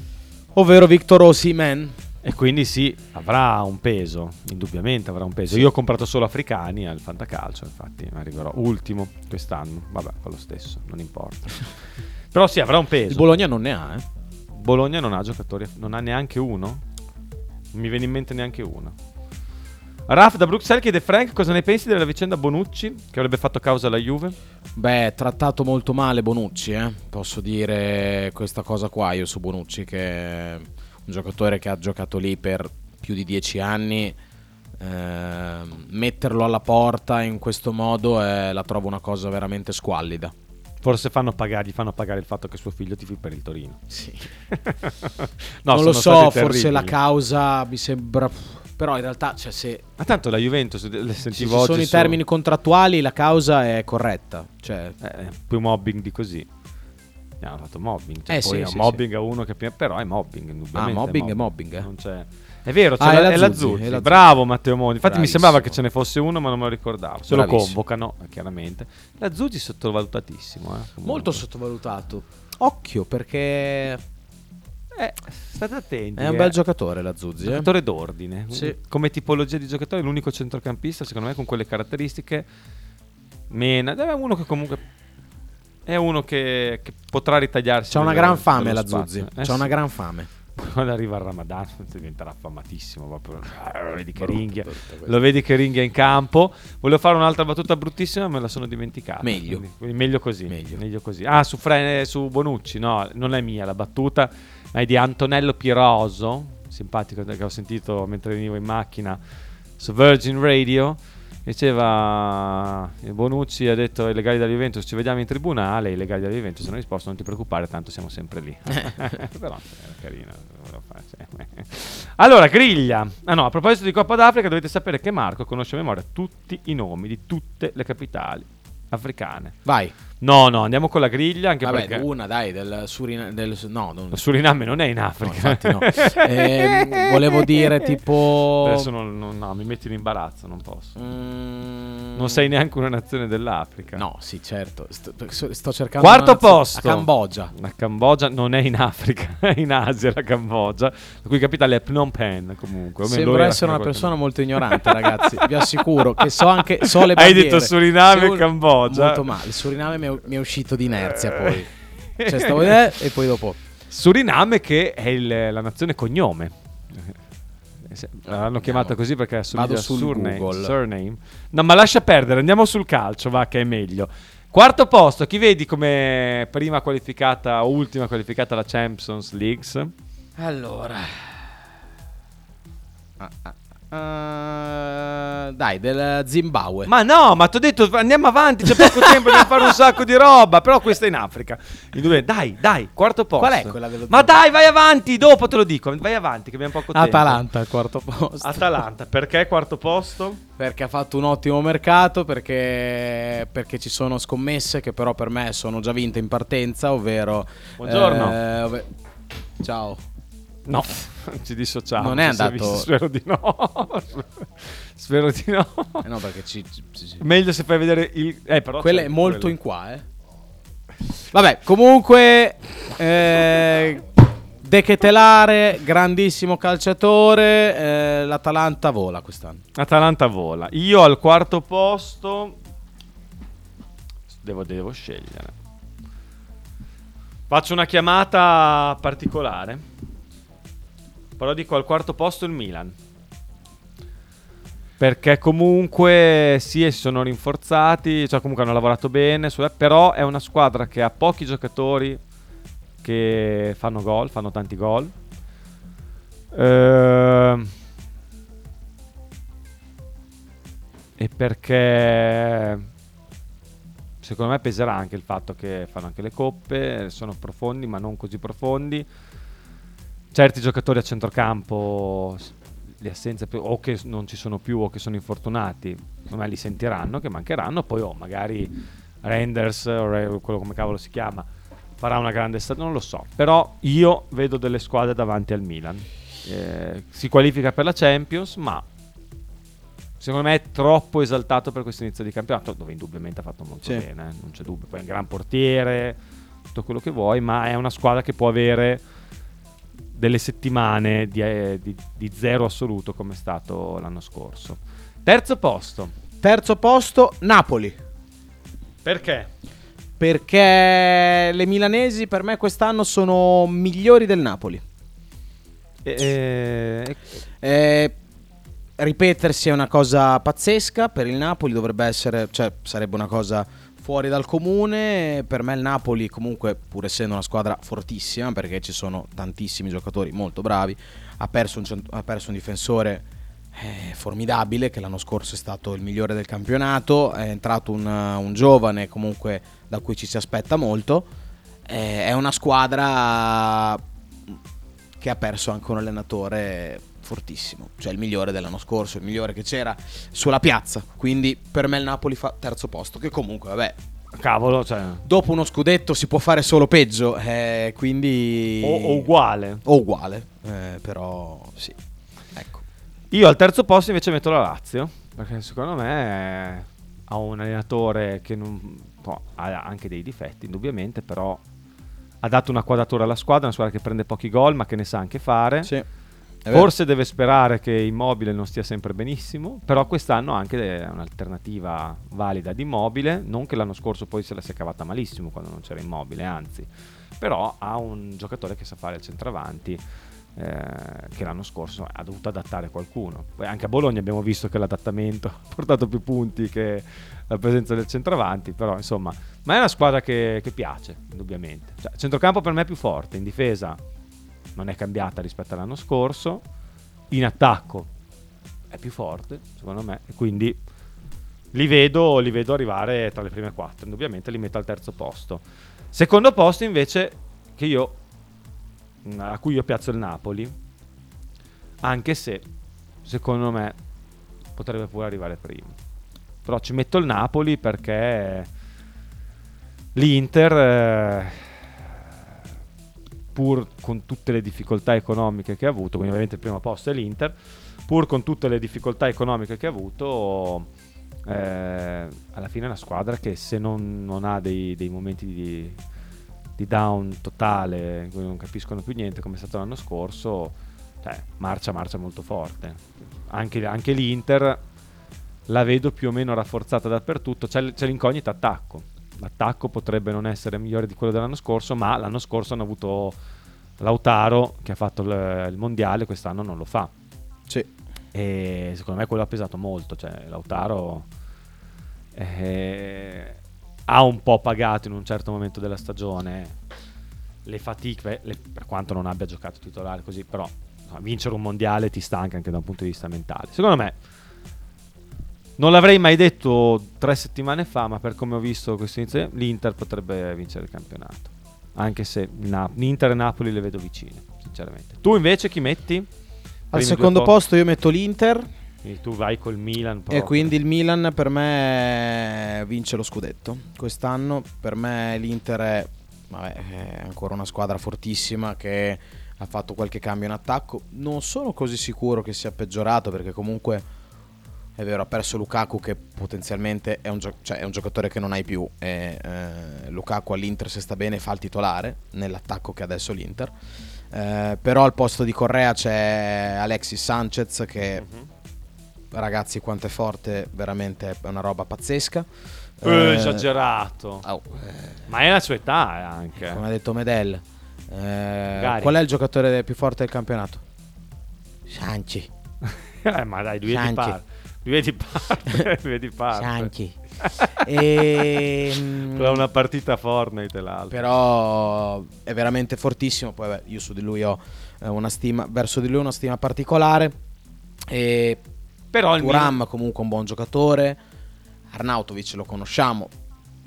Ovvero Victor Osimhen. E quindi sì, avrà un peso, indubbiamente avrà un peso. Io ho comprato solo africani al fantacalcio, infatti arriverò ultimo quest'anno. Vabbè, fa lo stesso, non importa. Però sì, avrà un peso. Il Bologna non ne ha, eh. Bologna non ha giocatori, non ha neanche uno. Non mi viene in mente neanche uno. Raf da Bruxelles chiede Frank cosa ne pensi della vicenda Bonucci che avrebbe fatto causa alla Juve? Beh, trattato molto male Bonucci, eh. Posso dire questa cosa qua io su Bonucci, che è un giocatore che ha giocato lì per più di dieci anni. ehm, metterlo alla porta in questo modo eh, la trovo una cosa veramente squallida. Forse fanno pagare, gli fanno pagare il fatto che suo figlio tifi per il Torino. Sì. no, non lo so, forse la causa mi sembra. Però in realtà, cioè, se Ma tanto la Juventus, le se ci sentivo oggi sono i su- termini contrattuali, la causa è corretta. Cioè, Eh, più mobbing di così. Gli hanno fatto mobbing. Cioè, Eh, poi sì, è sì, mobbing a uno che però è mobbing. indubbiamente Ah, mobbing è mobbing, eh. Non c'è. È vero, Ah, la, è la è Zuzzi, è la Zuzzi. Bravo Matteo Monti. Infatti mi Bravissimo. sembrava che ce ne fosse uno, ma non me lo ricordavo. Se lo Bravissimo. convocano, eh, chiaramente. La Zuzzi sottovalutatissimo. Eh, molto sottovalutato. Occhio, perché Eh, state attenti. è un eh. bel giocatore la Zuzzi. eh. Giocatore d'ordine. Sì. Come tipologia di giocatore, l'unico centrocampista, secondo me, con quelle caratteristiche. Mena. È uno che comunque. È uno che, che potrà ritagliarsi. C'ha una dello- gran fame dello la spazio. Zuzzi. Eh, una sì. gran fame. Quando arriva il Ramadan diventerà affamatissimo. Proprio. Lo vedi che Brutto, ringhia. Lo vedi che ringhia in campo. Volevo fare un'altra battuta bruttissima, me la sono dimenticata. Meglio. Quindi- quindi meglio così. Meglio. così. Ah, su, Fre- su Bonucci, no, non è mia la battuta, ma è di Antonello Piroso, simpatico che ho sentito mentre venivo in macchina su Virgin Radio. Diceva eh, Bonucci ha detto ai legali della Juventus ci vediamo in tribunale, i legali della Juventus hanno risposto non ti preoccupare tanto siamo sempre lì. Però era carino. lo fa, sì. Allora, griglia. Ah no, a proposito di Coppa d'Africa dovete sapere che Marco conosce a memoria tutti i nomi di tutte le capitali africane. Vai. No, no, andiamo con la griglia anche Vabbè, perché una dai, del Suriname. Del, no, non- il Suriname non è in no, Africa. infatti no. Eh, volevo dire tipo... Adesso non, non- no, mi metti in imbarazzo, non posso. Mm, Non sei neanche una nazione dell'Africa. No, sì, certo. Sto, sto cercando... Quarto nazione- posto. A Cambogia. La Cambogia non è in Africa, è in Asia la Cambogia, la cui capitale è Phnom Penh comunque. Sembra essere una persona molto ignorante, ragazzi. Vi assicuro che so anche so le Hai bandiere. detto Suriname e Cambogia. Molto male. Il Suriname mi è, mi è uscito di inerzia poi. Cioè, stavo eh, e poi dopo. Suriname che è il- la nazione cognome. Eh, L'hanno chiamata così perché assomiglia a surname, surname. No, ma lascia perdere, andiamo sul calcio, va che è meglio. Quarto posto, chi vedi come prima qualificata o ultima qualificata alla Champions League? Allora. Ah, ah, ah, dai, del Zimbabwe. Ma no, ma ti ho detto andiamo avanti, c'è poco tempo per fare un sacco di roba, però questa è in Africa. Dai, dai, quarto posto. Qual è quella dello Ma dai, vai avanti, dopo te lo dico, vai avanti che abbiamo poco tempo. Atalanta al quarto posto. Atalanta, perché quarto posto? Perché ha fatto un ottimo mercato, perché, perché ci sono scommesse che però per me sono già vinte in partenza, ovvero... Buongiorno. eh, ove- Ciao. No, ci dissociamo. Non è andato- visto, Spero di no. spero di no. Eh no, perché ci... ci- ci- Meglio se fai vedere il... Eh, però Quella è molto quello. in qua, eh. Vabbè, comunque... Eh, De Ketelare, grandissimo calciatore, eh, l'Atalanta vola quest'anno. Atalanta vola. Io al quarto posto devo, devo scegliere. Faccio una chiamata particolare. Però dico al quarto posto il Milan. Perché comunque sì, si sono rinforzati, cioè comunque hanno lavorato bene, però è una squadra che ha pochi giocatori che fanno gol, fanno tanti gol. Ehm, e perché secondo me peserà anche il fatto che fanno anche le coppe, sono profondi ma non così profondi. Certi giocatori a centrocampo, le assenze più- o che non ci sono più o che sono infortunati, secondo me li sentiranno che mancheranno, poi oh, magari Renders o quello come cavolo si chiama farà una grande stagione, non lo so, però io vedo delle squadre davanti al Milan. Eh, si qualifica per la Champions, ma secondo me è troppo esaltato per questo inizio di campionato, dove indubbiamente ha fatto molto Sì. bene, eh, non c'è dubbio, poi è un gran portiere, tutto quello che vuoi, ma è una squadra che può avere delle settimane di, eh, di- di zero assoluto come è stato l'anno scorso. Terzo posto, Terzo posto, Napoli. perché? Perché le milanesi per me quest'anno sono migliori del Napoli. Eh, Eh, ripetersi è una cosa pazzesca per il Napoli, dovrebbe essere, cioè sarebbe una cosa fuori dal comune. Per me il Napoli comunque, pur essendo una squadra fortissima, perché ci sono tantissimi giocatori molto bravi, ha perso un, ha perso un difensore eh, formidabile che l'anno scorso è stato il migliore del campionato, è entrato un, un giovane comunque da cui ci si aspetta molto. Eh, è una squadra che ha perso anche un allenatore fortissimo, cioè il migliore dell'anno scorso, il migliore che c'era sulla piazza. Quindi per me il Napoli fa terzo posto, che comunque, vabbè, Cavolo, cioè, dopo uno scudetto si può fare solo peggio, eh, quindi... o, o uguale. O uguale, eh, però sì. Ecco. Io al terzo posto invece metto la Lazio, perché secondo me ha un allenatore che non- ha anche dei difetti, indubbiamente, però ha dato una quadratura alla squadra, una squadra che prende pochi gol ma che ne sa anche fare. Sì. È. Forse deve sperare che Immobile non stia sempre benissimo, però quest'anno anche un'alternativa valida di Immobile, non che l'anno scorso poi se la si è cavata malissimo quando non c'era Immobile, anzi, però ha un giocatore che sa fare il centravanti eh, che l'anno scorso ha dovuto adattare qualcuno. Poi anche a Bologna abbiamo visto che l'adattamento ha portato più punti che la presenza del centravanti, però insomma, ma è una squadra che, che piace, indubbiamente. Cioè, centrocampo per me è più forte, in difesa non è cambiata rispetto all'anno scorso, in attacco è più forte, secondo me, e quindi li vedo, li vedo arrivare tra le prime quattro. Indubbiamente li metto al terzo posto. Secondo posto invece io a cui io piazzo il Napoli, anche se secondo me potrebbe pure arrivare primo. Però ci metto il Napoli perché l'Inter, eh, pur con tutte le difficoltà economiche che ha avuto, quindi ovviamente il primo posto è l'Inter, pur con tutte le difficoltà economiche che ha avuto, eh, alla fine è una squadra che se non, non ha dei, dei momenti di, di down totale in cui non capiscono più niente come è stato l'anno scorso, cioè, marcia marcia molto forte. Anche, anche l'Inter la vedo più o meno rafforzata dappertutto, c'è, c'è l'incognita attacco. L'attacco potrebbe non essere migliore di quello dell'anno scorso, ma l'anno scorso hanno avuto Lautaro che ha fatto il, il mondiale, quest'anno non lo fa. Sì. E secondo me quello ha pesato molto, cioè Lautaro eh, ha un po' pagato in un certo momento della stagione le fatiche, le- per quanto non abbia giocato titolare così, però insomma, vincere un mondiale ti stanca anche da un punto di vista mentale. Secondo me non l'avrei mai detto tre settimane fa, ma per come ho visto questo inizio, l'Inter potrebbe vincere il campionato. Anche se Na- l'Inter e Napoli le vedo vicine, sinceramente. Tu invece chi metti? Al secondo posto io metto l'Inter Quindi tu vai col Milan e proprio. quindi il Milan per me vince lo scudetto. Quest'anno per me l'Inter è, vabbè, è ancora una squadra fortissima che ha fatto qualche cambio in attacco. Non sono così sicuro che sia peggiorato perché comunque è vero, ha perso Lukaku che potenzialmente è un, gio- cioè, è un giocatore che non hai più. E, eh, Lukaku all'Inter se sta bene fa il titolare nell'attacco che ha adesso l'Inter. Eh, però al posto di Correa c'è Alexis Sanchez che ragazzi quanto è forte, veramente è una roba pazzesca. Eh, Eh, esagerato. oh, Ma è la sua età eh, anche. come ha detto Medel. Eh, qual è il giocatore più forte del campionato? Sanci. Ma dai, lui è di Sanchi. Parte. Lui è di parte. lui è di parte. Sanchi. Ehm, Tra una partita Fortnite e l'altra. Però è veramente fortissimo. Poi beh, io su di lui ho eh, una stima, verso di lui una stima particolare. E Però il Thuram Milan- comunque un buon giocatore. Arnautovic lo conosciamo.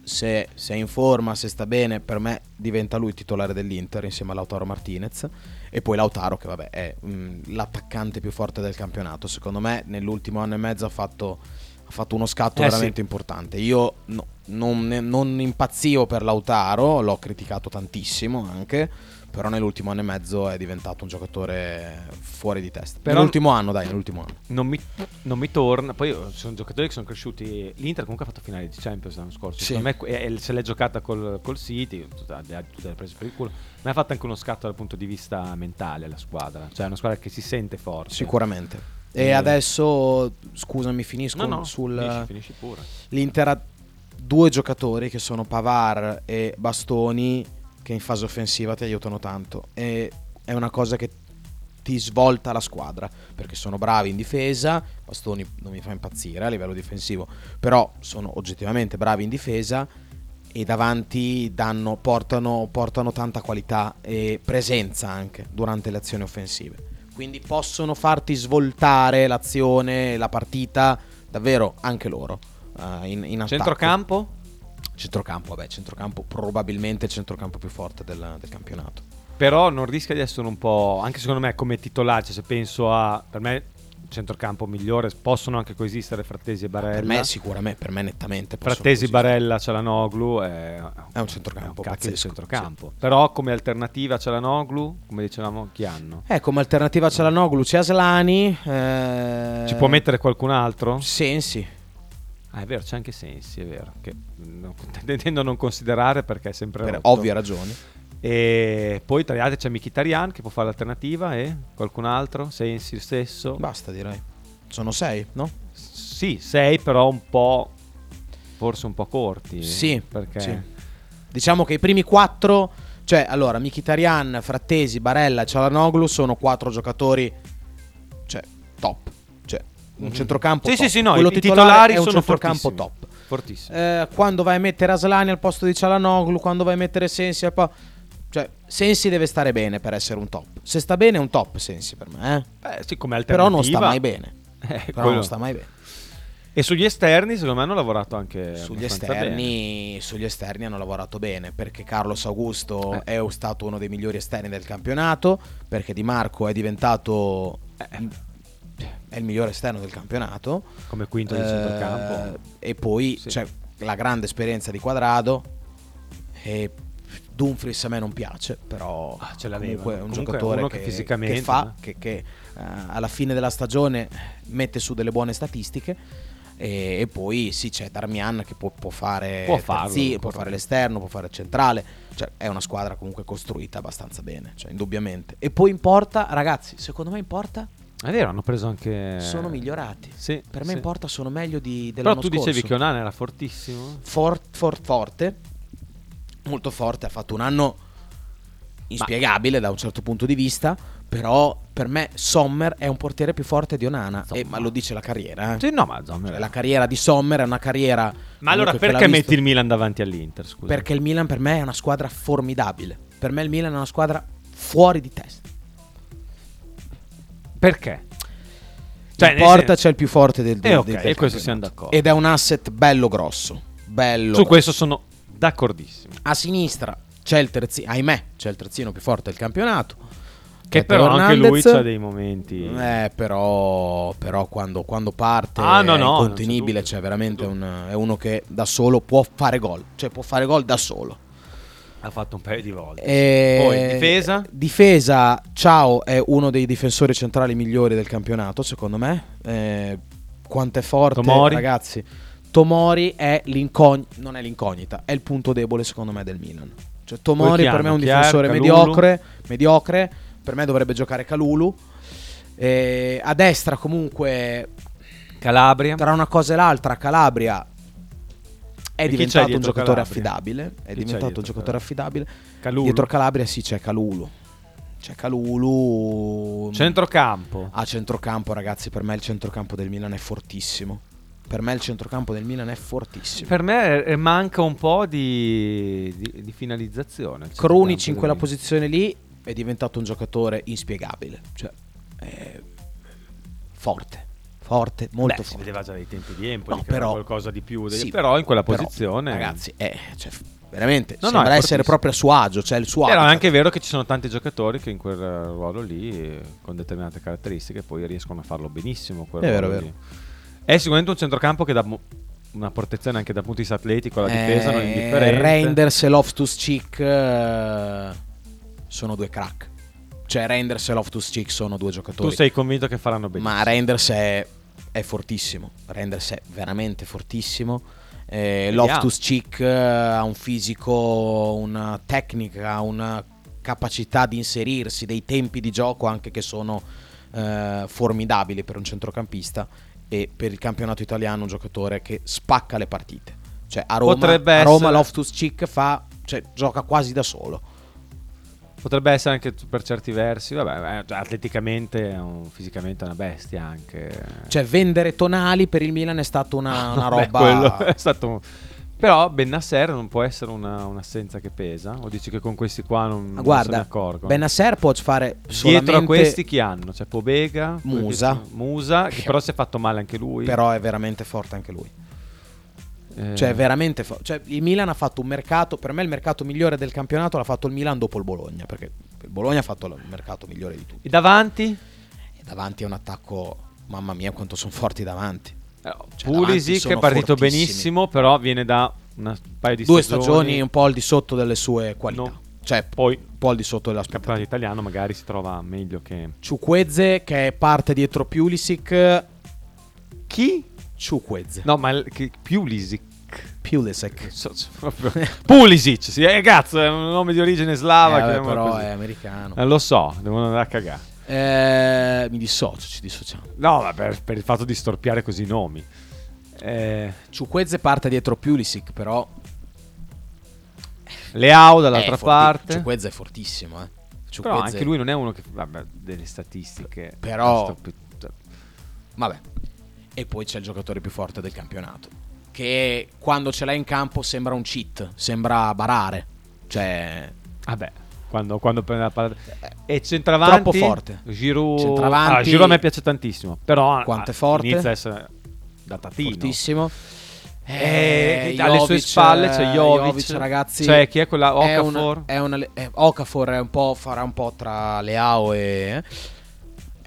Se, se è in forma, se sta bene, per me diventa lui titolare dell'Inter insieme a Lautaro Martinez. E poi Lautaro, che vabbè è mm, l'attaccante più forte del campionato. Secondo me, nell'ultimo anno e mezzo ha fatto, ha fatto uno scatto Eh, veramente sì. importante. Io no- non, non impazzivo per Lautaro, l'ho criticato tantissimo anche. Però nell'ultimo anno e mezzo è diventato un giocatore fuori di testa. Però- nell'ultimo anno, dai, nell'ultimo anno. non mi, non mi torna. Poi sono giocatori che sono cresciuti. L'Inter comunque ha fatto finale di Champions l'anno scorso. Sì. Secondo me eh, se l'è giocata col, col City, tutte le prese per il culo. Ma ha fatto anche uno scatto dal punto di vista mentale la squadra. Cioè è una squadra che si sente forte. Sicuramente. E Eh. adesso, scusami, finisco No, no, sul... finisci, finisci. L'Inter ha due giocatori che sono Pavar e Bastoni che in fase offensiva ti aiutano tanto. E è una cosa che ti svolta la squadra perché sono bravi in difesa. Bastoni non mi fa impazzire a livello difensivo, però sono oggettivamente bravi in difesa e davanti danno, portano, portano tanta qualità e presenza anche durante le azioni offensive. Quindi possono farti svoltare l'azione, la partita, davvero anche loro. eh, in, in attacco. Centrocampo? Centrocampo, vabbè, centrocampo probabilmente il centrocampo più forte del, del campionato. Però non rischia di essere un po'. Anche secondo me, come titolare, cioè, se penso a. Per me, centrocampo migliore. Possono anche coesistere Frattesi e Barella. Per me sicuramente, per me nettamente. Frattesi. Barella, Cialanoglu è, È un centrocampo è un pazzesco, centrocampo. Però come alternativa a Cialanoglu, come dicevamo, chi hanno? Eh, come alternativa a Cialanoglu c'è Aslani. eh, Ci può mettere qualcun altro? Sensi. Ah, è vero, c'è anche Sensi, è vero. Che non- tendo a non considerare perché è sempre. Per rotto. ovvie ragioni. E poi tra gli altri c'è Mkhitaryan che può fare l'alternativa e qualcun altro? Sensi stesso? Basta direi. Sono sei, no? Sì, sei però un po'. Forse un po' corti. Sì, Perché. sì. Diciamo che i primi quattro, cioè allora Mkhitaryan, Frattesi, Barella e Cialanoglu sono quattro giocatori, cioè top. Un Mhm. centrocampo Sì, top. sì, sì, no, Quello i- titolari è un sono centrocampo top. Fortissimo. Eh, quando vai a mettere Aslani al posto di Cialanoglu, quando vai a mettere Sensi al Cioè, Sensi deve stare bene per essere un top. Se sta bene è un top Sensi per me, eh. Beh, sì, come Però alternativa. non sta mai bene. Eh, Però non sta mai bene. E sugli esterni, secondo me, hanno lavorato anche Sugli esterni, sugli esterni hanno lavorato bene perché Carlos Augusto è stato uno dei migliori esterni del campionato, perché Di Marco è diventato è il migliore esterno del campionato. Come quinto di Eh, centrocampo. E poi c'è la grande esperienza di Quadrado e Dumfries a me non piace, però ce l'aveva. comunque è un Comunque giocatore che, che fisicamente, che fa, no? che, che, eh, alla fine della stagione mette su delle buone statistiche. E, e poi sì, c'è Darmian che può, può fare Può farlo, terzino, può può fare l'esterno, può fare il centrale. Cioè, è una squadra comunque costruita abbastanza bene, cioè, indubbiamente. E poi in porta, ragazzi, secondo me in porta È vero, hanno preso anche. sono migliorati. Sì, per me sì. in porta sono meglio di, Però dell'anno tu dicevi scorso. che Onana era fortissimo. For- for- forte, molto forte, ha fatto un anno inspiegabile da un certo punto di vista, però per me Sommer è un portiere più forte di Onana, e- ma lo dice la carriera. eh. Sì, no, ma Sommer Cioè, la carriera di Sommer è una carriera... Ma allora perché metti visto- il Milan davanti all'Inter? Scusa. Perché il Milan per me è una squadra formidabile. Per me il Milan è una squadra fuori di testa. Perché? in nel porta c'è il più forte del, del, Eh, ok, del e questo siamo d'accordo. Ed è un asset bello grosso. Bello Su grosso. questo sono d'accordissimo. A sinistra c'è il terzino, ahimè, c'è il terzino più forte del campionato. Che Matteo però anche lui ha dei momenti. Eh, però, però quando, quando parte Ah, no, è no, non c'è incontenibile, cioè veramente un- è uno che da solo può fare gol, cioè può fare gol da solo. Ha fatto un paio di volte. E- Poi difesa? Difesa, Ciao è uno dei difensori centrali migliori del campionato, secondo me. Eh, quanto è forte, Tomori? ragazzi. Tomori è l'incognita, non è l'incognita, è il punto debole secondo me del Milan. Cioè, Tomori per me è un Chiar, difensore mediocre, mediocre, per me dovrebbe giocare Calulu. Eh, a destra comunque Calabria. tra una cosa e l'altra Calabria è diventato un giocatore Calabria? affidabile. È Chi diventato un giocatore affidabile. Calulu? Dietro Calabria sì c'è Calulu. C'è Calulu. Centrocampo. A centrocampo, ragazzi, per me il centrocampo del Milan è fortissimo. Per me il centrocampo del Milan è fortissimo. Per me eh, manca un po' di, di- di finalizzazione. Krunic in quella posizione lì è diventato un giocatore inspiegabile. Cioè, forte. Forte, molto Beh, si forte. vedeva già dai tempi di Empoli No, però- qualcosa di più. Sì, però in quella però, posizione. ragazzi, è cioè, veramente No, no, sembra è essere proprio a suo agio. Cioè il suo Però è anche vero che ci sono tanti giocatori che in quel eh, ruolo lì, eh, con determinate caratteristiche, poi riescono a farlo benissimo. quel È vero, vero. lì. È sicuramente un centrocampo che dà mo- una protezione anche dal punto di vista atletico, la difesa non è Eh, indifferente. Reinders e Loftus Cheek eh, sono due crack. Cioè Reinders e Loftus Cheek sono due giocatori. Tu sei convinto che faranno benissimo? Ma Reinders è, è fortissimo. Reinders è veramente fortissimo. Eh, Loftus Cheek eh, ha un fisico, una tecnica, una capacità di inserirsi, dei tempi di gioco anche che sono eh, formidabili per un centrocampista e per il campionato italiano un giocatore che spacca le partite. Cioè a Roma, a Roma Loftus Cheek fa, cioè, gioca quasi da solo. Potrebbe essere anche per certi versi, vabbè, eh, atleticamente, fisicamente è una bestia anche. Cioè vendere Tonali per il Milan è stata una, una roba... quello è stato un- Però Bennasser non può essere una- un'assenza che pesa? O dici che con questi qua non, non guarda, se ne accorgono? Benasser può fare solamente Dietro a questi chi hanno? C'è Pobega, Musa. Musa, che però si è fatto male anche lui. Però è veramente forte anche lui. Eh, Cioè, veramente forte. Cioè, il Milan ha fatto un mercato. Per me, il mercato migliore del campionato l'ha fatto il Milan dopo il Bologna. Perché il Bologna ha fatto il mercato migliore di tutti. E davanti? E davanti è un attacco. Mamma mia, quanto sono forti davanti. Cioè, davanti Pulisic è partito benissimo, però viene da una paio di Due stagioni. stagioni un po' al di sotto delle sue qualità. No. Cioè, Poi un po' al di sotto della il campionato italiano magari si trova meglio che... Ciuquezze che parte dietro Pulisic. Chi? Ciuquezze. No, ma il- che- Pulisic. Pulisic. So- proprio- Pulisic, sì, eh, cazzo, è un nome di origine slava. Eh, vabbè, però così. è americano. Eh, lo so, devono andare a cagare. Eh, mi dissocio, ci dissociamo. No, ma per, per il fatto di storpiare così i nomi. Eh, Ciuquezze parte dietro Pulisic, però Leao dall'altra è forti- parte. Ciuquezze è fortissimo, eh. Però Ciuquezze- anche lui non è uno che... Vabbè, delle statistiche. Però- Vabbè. E poi c'è il giocatore più forte del campionato. Che quando ce l'hai in campo sembra un cheat, sembra barare. Cioè, Vabbè, quando, quando prende la palla... E centravanti... Troppo forte. Giroud... Centravanti- Ah, Giroud a me piace tantissimo, però... Quanto è forte? Inizia a essere... da Tatino. Fortissimo. Eh, Eh, alle sue Jovic, spalle c'è eh, Jovic. ragazzi. Cioè, chi è quella È Okafor? una- È una, eh, Okafor è un po', farà un po' tra Leao e.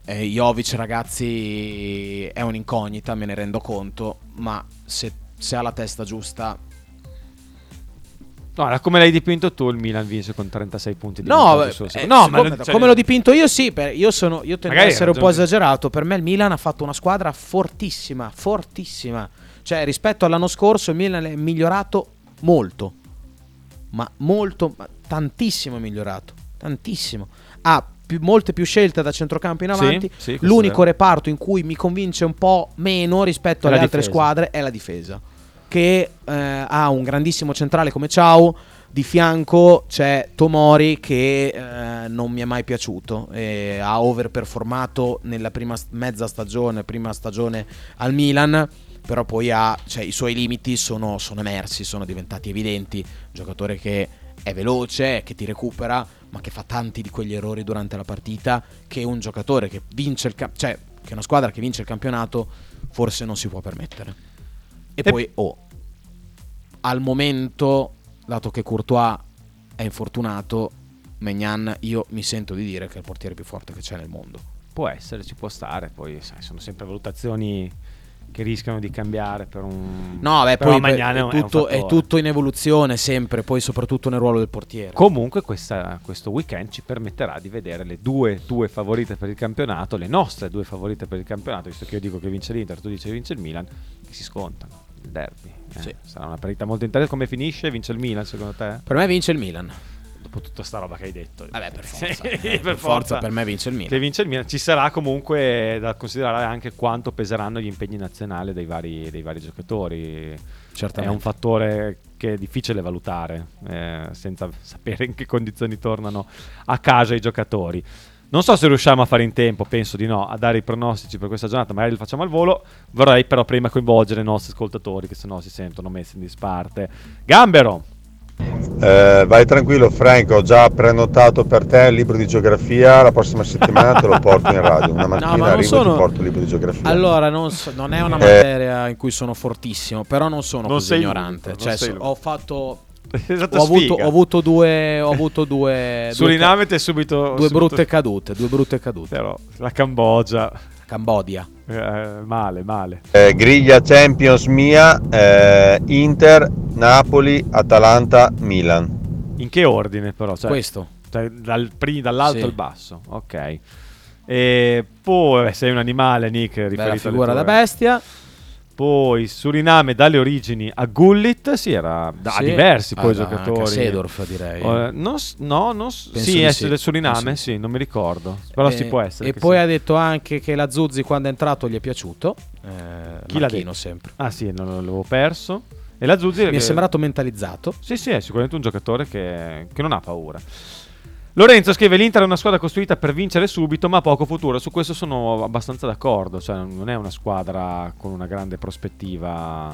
eh, Jovic, ragazzi, è un'incognita, me ne rendo conto. Ma se, se ha la testa giusta, No, come l'hai dipinto tu, il Milan vince con 36 punti di No, eh, no, ma cioè- come l'ho dipinto io, sì. io, sono, io tendo a Magari essere un po' esagerato. Per me il Milan ha fatto una squadra fortissima, fortissima. Cioè, rispetto all'anno scorso, il Milan è migliorato molto. Ma molto, ma tantissimo è migliorato. Tantissimo. Ha più- molte più scelte da centrocampo in Sì, avanti. sì, è L'unico reparto in cui mi convince un po' meno rispetto È alle altre difesa. squadre è la difesa. Che eh, ha un grandissimo centrale come Ciao. Di fianco c'è Tomori che eh, non mi è mai piaciuto. e ha overperformato nella prima mezza stagione, prima stagione al Milan. Però poi ha, cioè, i suoi limiti sono, sono emersi, sono diventati evidenti. Un giocatore che è veloce, che ti recupera, ma che fa tanti di quegli errori durante la partita. Che un giocatore che vince il ca- cioè, che una squadra che vince il campionato forse non si può permettere. E, E- poi, oh, al momento, dato che Courtois è infortunato, Megnan, io mi sento di dire che è il portiere più forte che c'è nel mondo. Può essere, ci può stare. Poi sai, sono sempre valutazioni che rischiano di cambiare per un. No, beh, però poi è, è tutto, è fattore. tutto in evoluzione sempre, poi soprattutto nel ruolo del portiere. Comunque questa- questo weekend ci permetterà di vedere le due tue favorite per il campionato, le nostre due favorite per il campionato, visto che io dico che vince l'Inter, tu dici che vince il Milan, che si scontano. Il derby. Eh. Sì. Sarà una partita molto interessante. Come finisce? Vince il Milan secondo te? Per me vince il Milan. Dopo tutta sta roba che hai detto. Vabbè, per forza. Eh, per forza, per me vince il Milan. Che vince il Milan. Ci sarà comunque da considerare anche quanto peseranno gli impegni nazionali dei vari, dei vari giocatori. Certamente. È un fattore che è difficile valutare eh, senza sapere in che condizioni tornano a casa i giocatori. Non so se riusciamo a fare in tempo, penso di no, a dare i pronostici per questa giornata, magari li facciamo al volo. Vorrei però prima coinvolgere i nostri ascoltatori che sennò si sentono messi in disparte. Gambero! Eh, vai tranquillo Frank, ho già prenotato per te il libro di geografia, la prossima settimana te lo porto in radio, una mattina ma non arrivo e sono- ti porto il libro di geografia. Allora, non, so- non è una Eh. materia in cui sono fortissimo, però non sono Non così ignorante. Cioè, so- ho fatto. Esatto, ho, avuto, ho avuto due. Ho avuto due. Suriname due, ti è subito... due subito- brutte cadute. Due brutte cadute. Però la Cambogia... Cambodia. eh, male, male. Eh, griglia Champions mia, eh, Inter, Napoli, Atalanta, Milan. In che ordine però? Cioè, Questo. cioè, dal dall'alto Sì. al basso, ok. E poi eh, sei un animale, Nick. Bella riferito alle figura tue- da bestia. Poi Suriname dalle origini a Gullit, sì, era da Sì. diversi poi Ah, giocatori. anche a Seedorf, direi. Eh, non no, non Penso sì, è sì. del Suriname, Penso sì, non mi ricordo. Però Eh, si può essere. E che poi sì. ha detto anche che la Zuzzi quando è entrato gli è piaciuto. Eh, Chi l'ha detto? sempre. Ah sì, non l'avevo perso. E la Zuzzi Mi è sembrato mentalizzato. Sì, sì, è sicuramente un giocatore che, che non ha paura. Lorenzo scrive: L'Inter è una squadra costruita per vincere subito, ma poco futuro. Su questo sono abbastanza d'accordo. Cioè, non è una squadra con una grande prospettiva.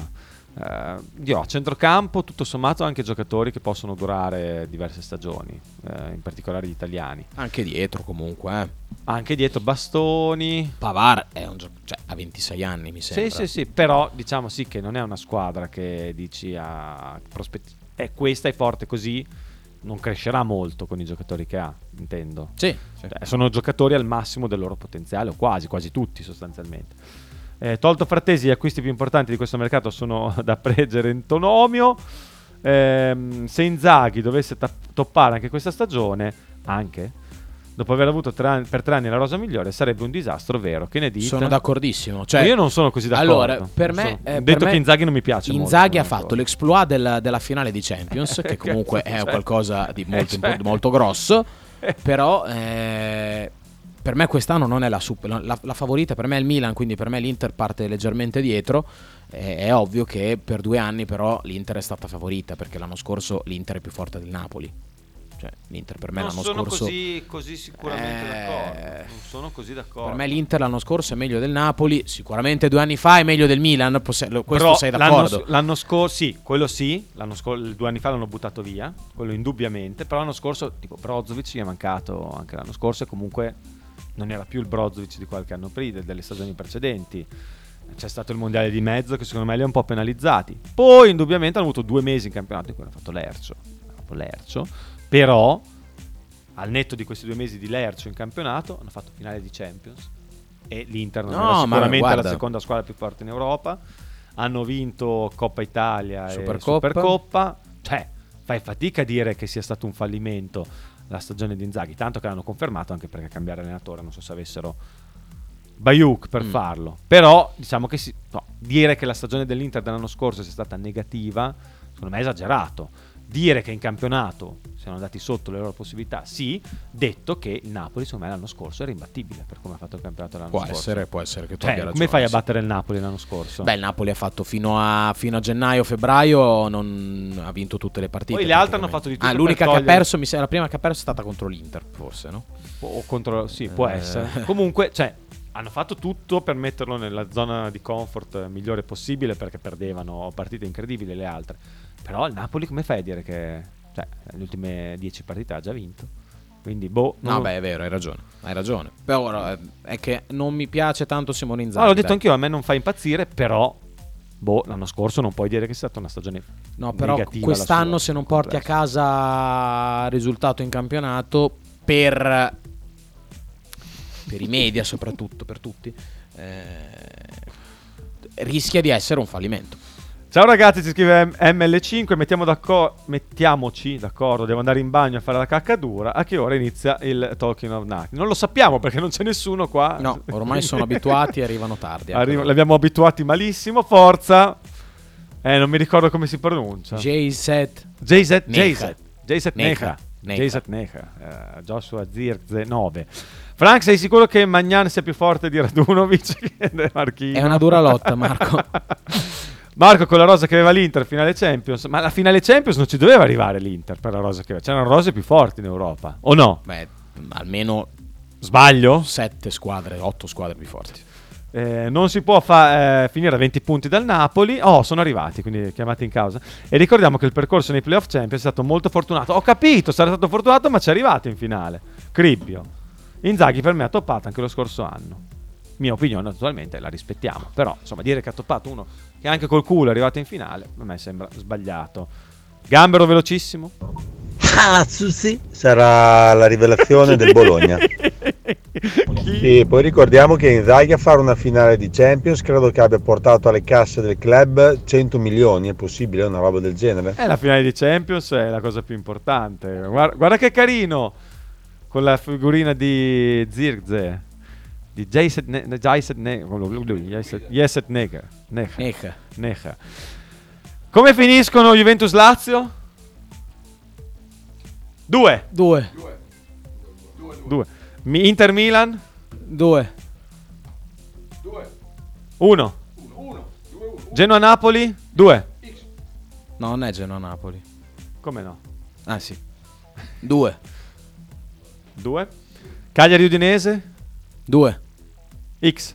Eh, io a centrocampo, tutto sommato, anche giocatori che possono durare diverse stagioni, eh, in particolare gli italiani. Anche dietro, comunque. Eh. Anche dietro Bastoni. Pavar è un gioco. Cioè, ha 26 anni, mi sembra. Sì, sì, sì, però diciamo sì che non è una squadra che dici a prospettiva. È questa è forte così, non crescerà molto con i giocatori che ha, intendo. Sì, sì. Cioè, sono giocatori al massimo del loro potenziale, o quasi, quasi tutti sostanzialmente. Eh, tolto Frattesi, gli acquisti più importanti di questo mercato sono da preggere in tonomio. Ehm, se Inzaghi dovesse ta- toppare anche questa stagione, anche dopo aver avuto tre per tre anni la rosa migliore, sarebbe un disastro vero. Che ne dite? Sono d'accordissimo. Cioè, io non sono così d'accordo. Allora, per me, sono- eh, per detto me che Inzaghi non mi piace Inzaghi molto, ha fatto l'exploit del- della finale di Champions, che comunque è cioè. qualcosa di molto, Eh, cioè. impo- molto grosso. Però eh, per me quest'anno non è la, super- la, la favorita, per me è il Milan, quindi per me l'Inter parte leggermente dietro. Eh, è ovvio che per due anni però l'Inter è stata favorita, perché l'anno scorso l'Inter è più forte del Napoli. Cioè, l'Inter per me non l'anno sono scorso... così, così sicuramente Eh, d'accordo. Non sono così d'accordo. Per me l'Inter l'anno scorso è meglio del Napoli, sicuramente due anni fa è meglio del Milan, questo Però sei l'anno, d'accordo? l'anno scorso, sì, quello sì. L'anno scor- due anni fa l'hanno buttato via, quello indubbiamente. Però l'anno scorso, tipo Brozovic, gli è mancato anche l'anno scorso e comunque non era più il Brozovic di qualche anno prima, delle stagioni precedenti. c'è stato il mondiale di mezzo che secondo me li ha un po' penalizzati. Poi indubbiamente hanno avuto due mesi in campionato in cui hanno fatto l'Ercio. L'Ercio, però al netto di questi due mesi di Lercio in campionato hanno fatto finale di Champions e l'Inter non No, era ma sicuramente guarda. la seconda squadra più forte in Europa. Hanno vinto Coppa Italia Supercoppa. e Supercoppa. Cioè, fai fatica a dire che sia stato un fallimento la stagione di Inzaghi, tanto che l'hanno confermato anche perché cambiare allenatore, non so se avessero Bayuk per Mm. farlo. Però diciamo che si- no, dire che la stagione dell'Inter dell'anno scorso sia stata negativa, secondo me è esagerato. Dire che in campionato siano andati sotto le loro possibilità, sì, detto che il Napoli secondo me l'anno scorso era imbattibile per come ha fatto il campionato l'anno Può scorso. essere, può essere che tu Cioè, abbia come ragione, fai a battere il Napoli l'anno scorso? Beh, il Napoli ha fatto fino a, fino a gennaio-febbraio, non ha vinto tutte le partite. Poi le altre hanno fatto di tutto Ah, l'unica per che ha togliere- perso, mi sembra, la prima che ha perso è stata contro l'Inter, forse, no? O contro, sì, può Eh. essere. Comunque, cioè, hanno fatto tutto per metterlo nella zona di comfort migliore possibile perché perdevano partite incredibili le altre. Però il Napoli come fai a dire che cioè, le ultime 10 partite ha già vinto? Quindi, boh. No, non- beh, è vero, hai ragione. Hai ragione. Però è che non mi piace tanto Simone Inzaghi. Ah, l'ho detto dai. anch'io, a me non fa impazzire, però boh, l'anno scorso non puoi dire che è stata una stagione No, però quest'anno se non porti a casa risultato in campionato per per i media soprattutto, per tutti, eh, rischia di essere un fallimento. Ciao ragazzi, ci scrive M- ML5, mettiamo d'acco- mettiamoci d'accordo, devo andare in bagno a fare la cacca dura. A che ora inizia il Talking of Night? Non lo sappiamo perché non c'è nessuno qua. No, ormai sono abituati e arrivano tardi. ecco. Arriva- l'abbiamo abituati malissimo, forza. Eh, non mi ricordo come si pronuncia. JZ JZ Necha. JZ JZ Necha. Necha. JZ Necha. Eh, Joshua Zirkze 9. Frank, sei sicuro che Magnan sia più forte di Radunovic? È una dura lotta, Marco. Marco con la rosa che aveva l'Inter finale Champions, ma la finale Champions non ci doveva arrivare l'Inter per la rosa che aveva. C'erano rose più forti in Europa, o no? Beh, almeno Sbaglio? sette squadre, otto squadre più forti. Eh, non si può fa- eh, finire a 20 punti dal Napoli. Oh, sono arrivati, quindi chiamati in causa. E ricordiamo che il percorso nei playoff Champions è stato molto fortunato. Ho capito, sarà stato fortunato, ma ci è arrivato in finale. Cribbio. Inzaghi per me ha toppato anche lo scorso anno. Mia opinione, naturalmente, la rispettiamo. Però, insomma, dire che ha toppato uno che anche col culo è arrivato in finale, a me sembra sbagliato. Gambero velocissimo. Ah, sì, sarà la rivelazione del Bologna. Sì, poi ricordiamo che Inzaghi a fare una finale di Champions credo che abbia portato alle casse del club 100 milioni, è possibile una roba del genere? Eh, la finale di Champions è la cosa più importante. Guarda, guarda che carino con la figurina di Zirkze. Di Jayset Ne- Jayset Ne- Jayset- Jayset Neger. Necha. Necha. Come finiscono Juventus Lazio? Due. Due. Due. Mi- Inter Milan? Due. Uno. Genoa Napoli? Due. No, non è Genoa Napoli. Come no? Ah, sì. Due. Due. Cagliari Udinese? Due. X.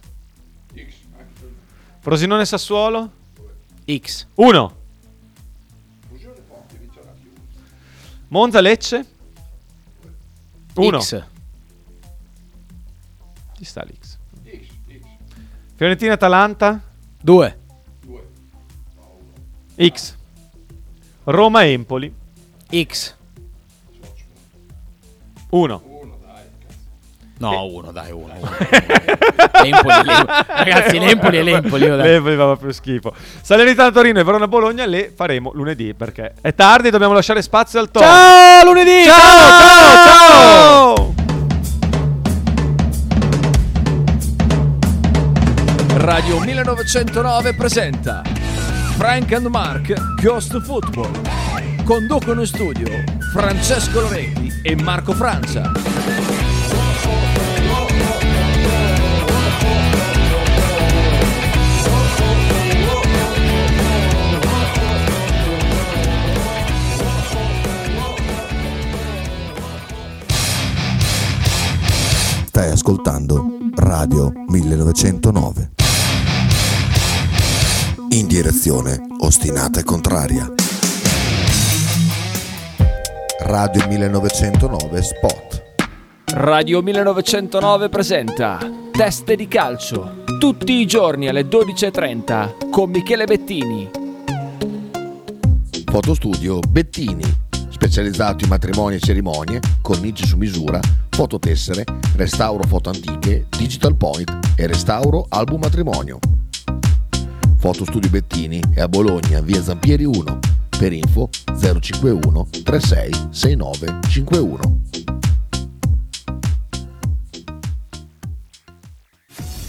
Frosinone Sassuolo? X. 1. Monza Lecce? 1. X. Ci sta l'X. Fiorentina Atalanta? 2. X. Roma Empoli? X. 1. No, uno, dai, uno. uno. L'Empoli, l'Empoli. Ragazzi, l'Empoli e l'Empoli. io dai. L'Empoli va più schifo. Salernitana Torino e Verona Bologna le faremo lunedì perché è tardi e dobbiamo lasciare spazio al top. Ciao, lunedì! Ciao, ciao, ciao! Radio 1909 presenta Frank and Mark Ghost Football. Conducono in studio Francesco Loretti e Marco Francia. Stai ascoltando Radio 1909. In direzione ostinata e contraria. Radio 1909 Spot. Radio 1909 presenta Teste di calcio. Tutti i giorni alle 12.30 con Michele Bettini. Fotostudio Bettini, specializzato in matrimoni e cerimonie, cornici su misura, fototessere, restauro foto antiche, digital point e restauro album matrimonio. Fotostudio Bettini è a Bologna, via Zampieri 1. Per info 051 36 69 51.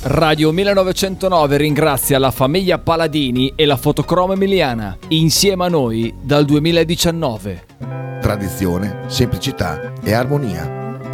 Radio 1909 ringrazia la famiglia Paladini e la fotocromo emiliana, insieme a noi dal 2019. Tradizione, semplicità e armonia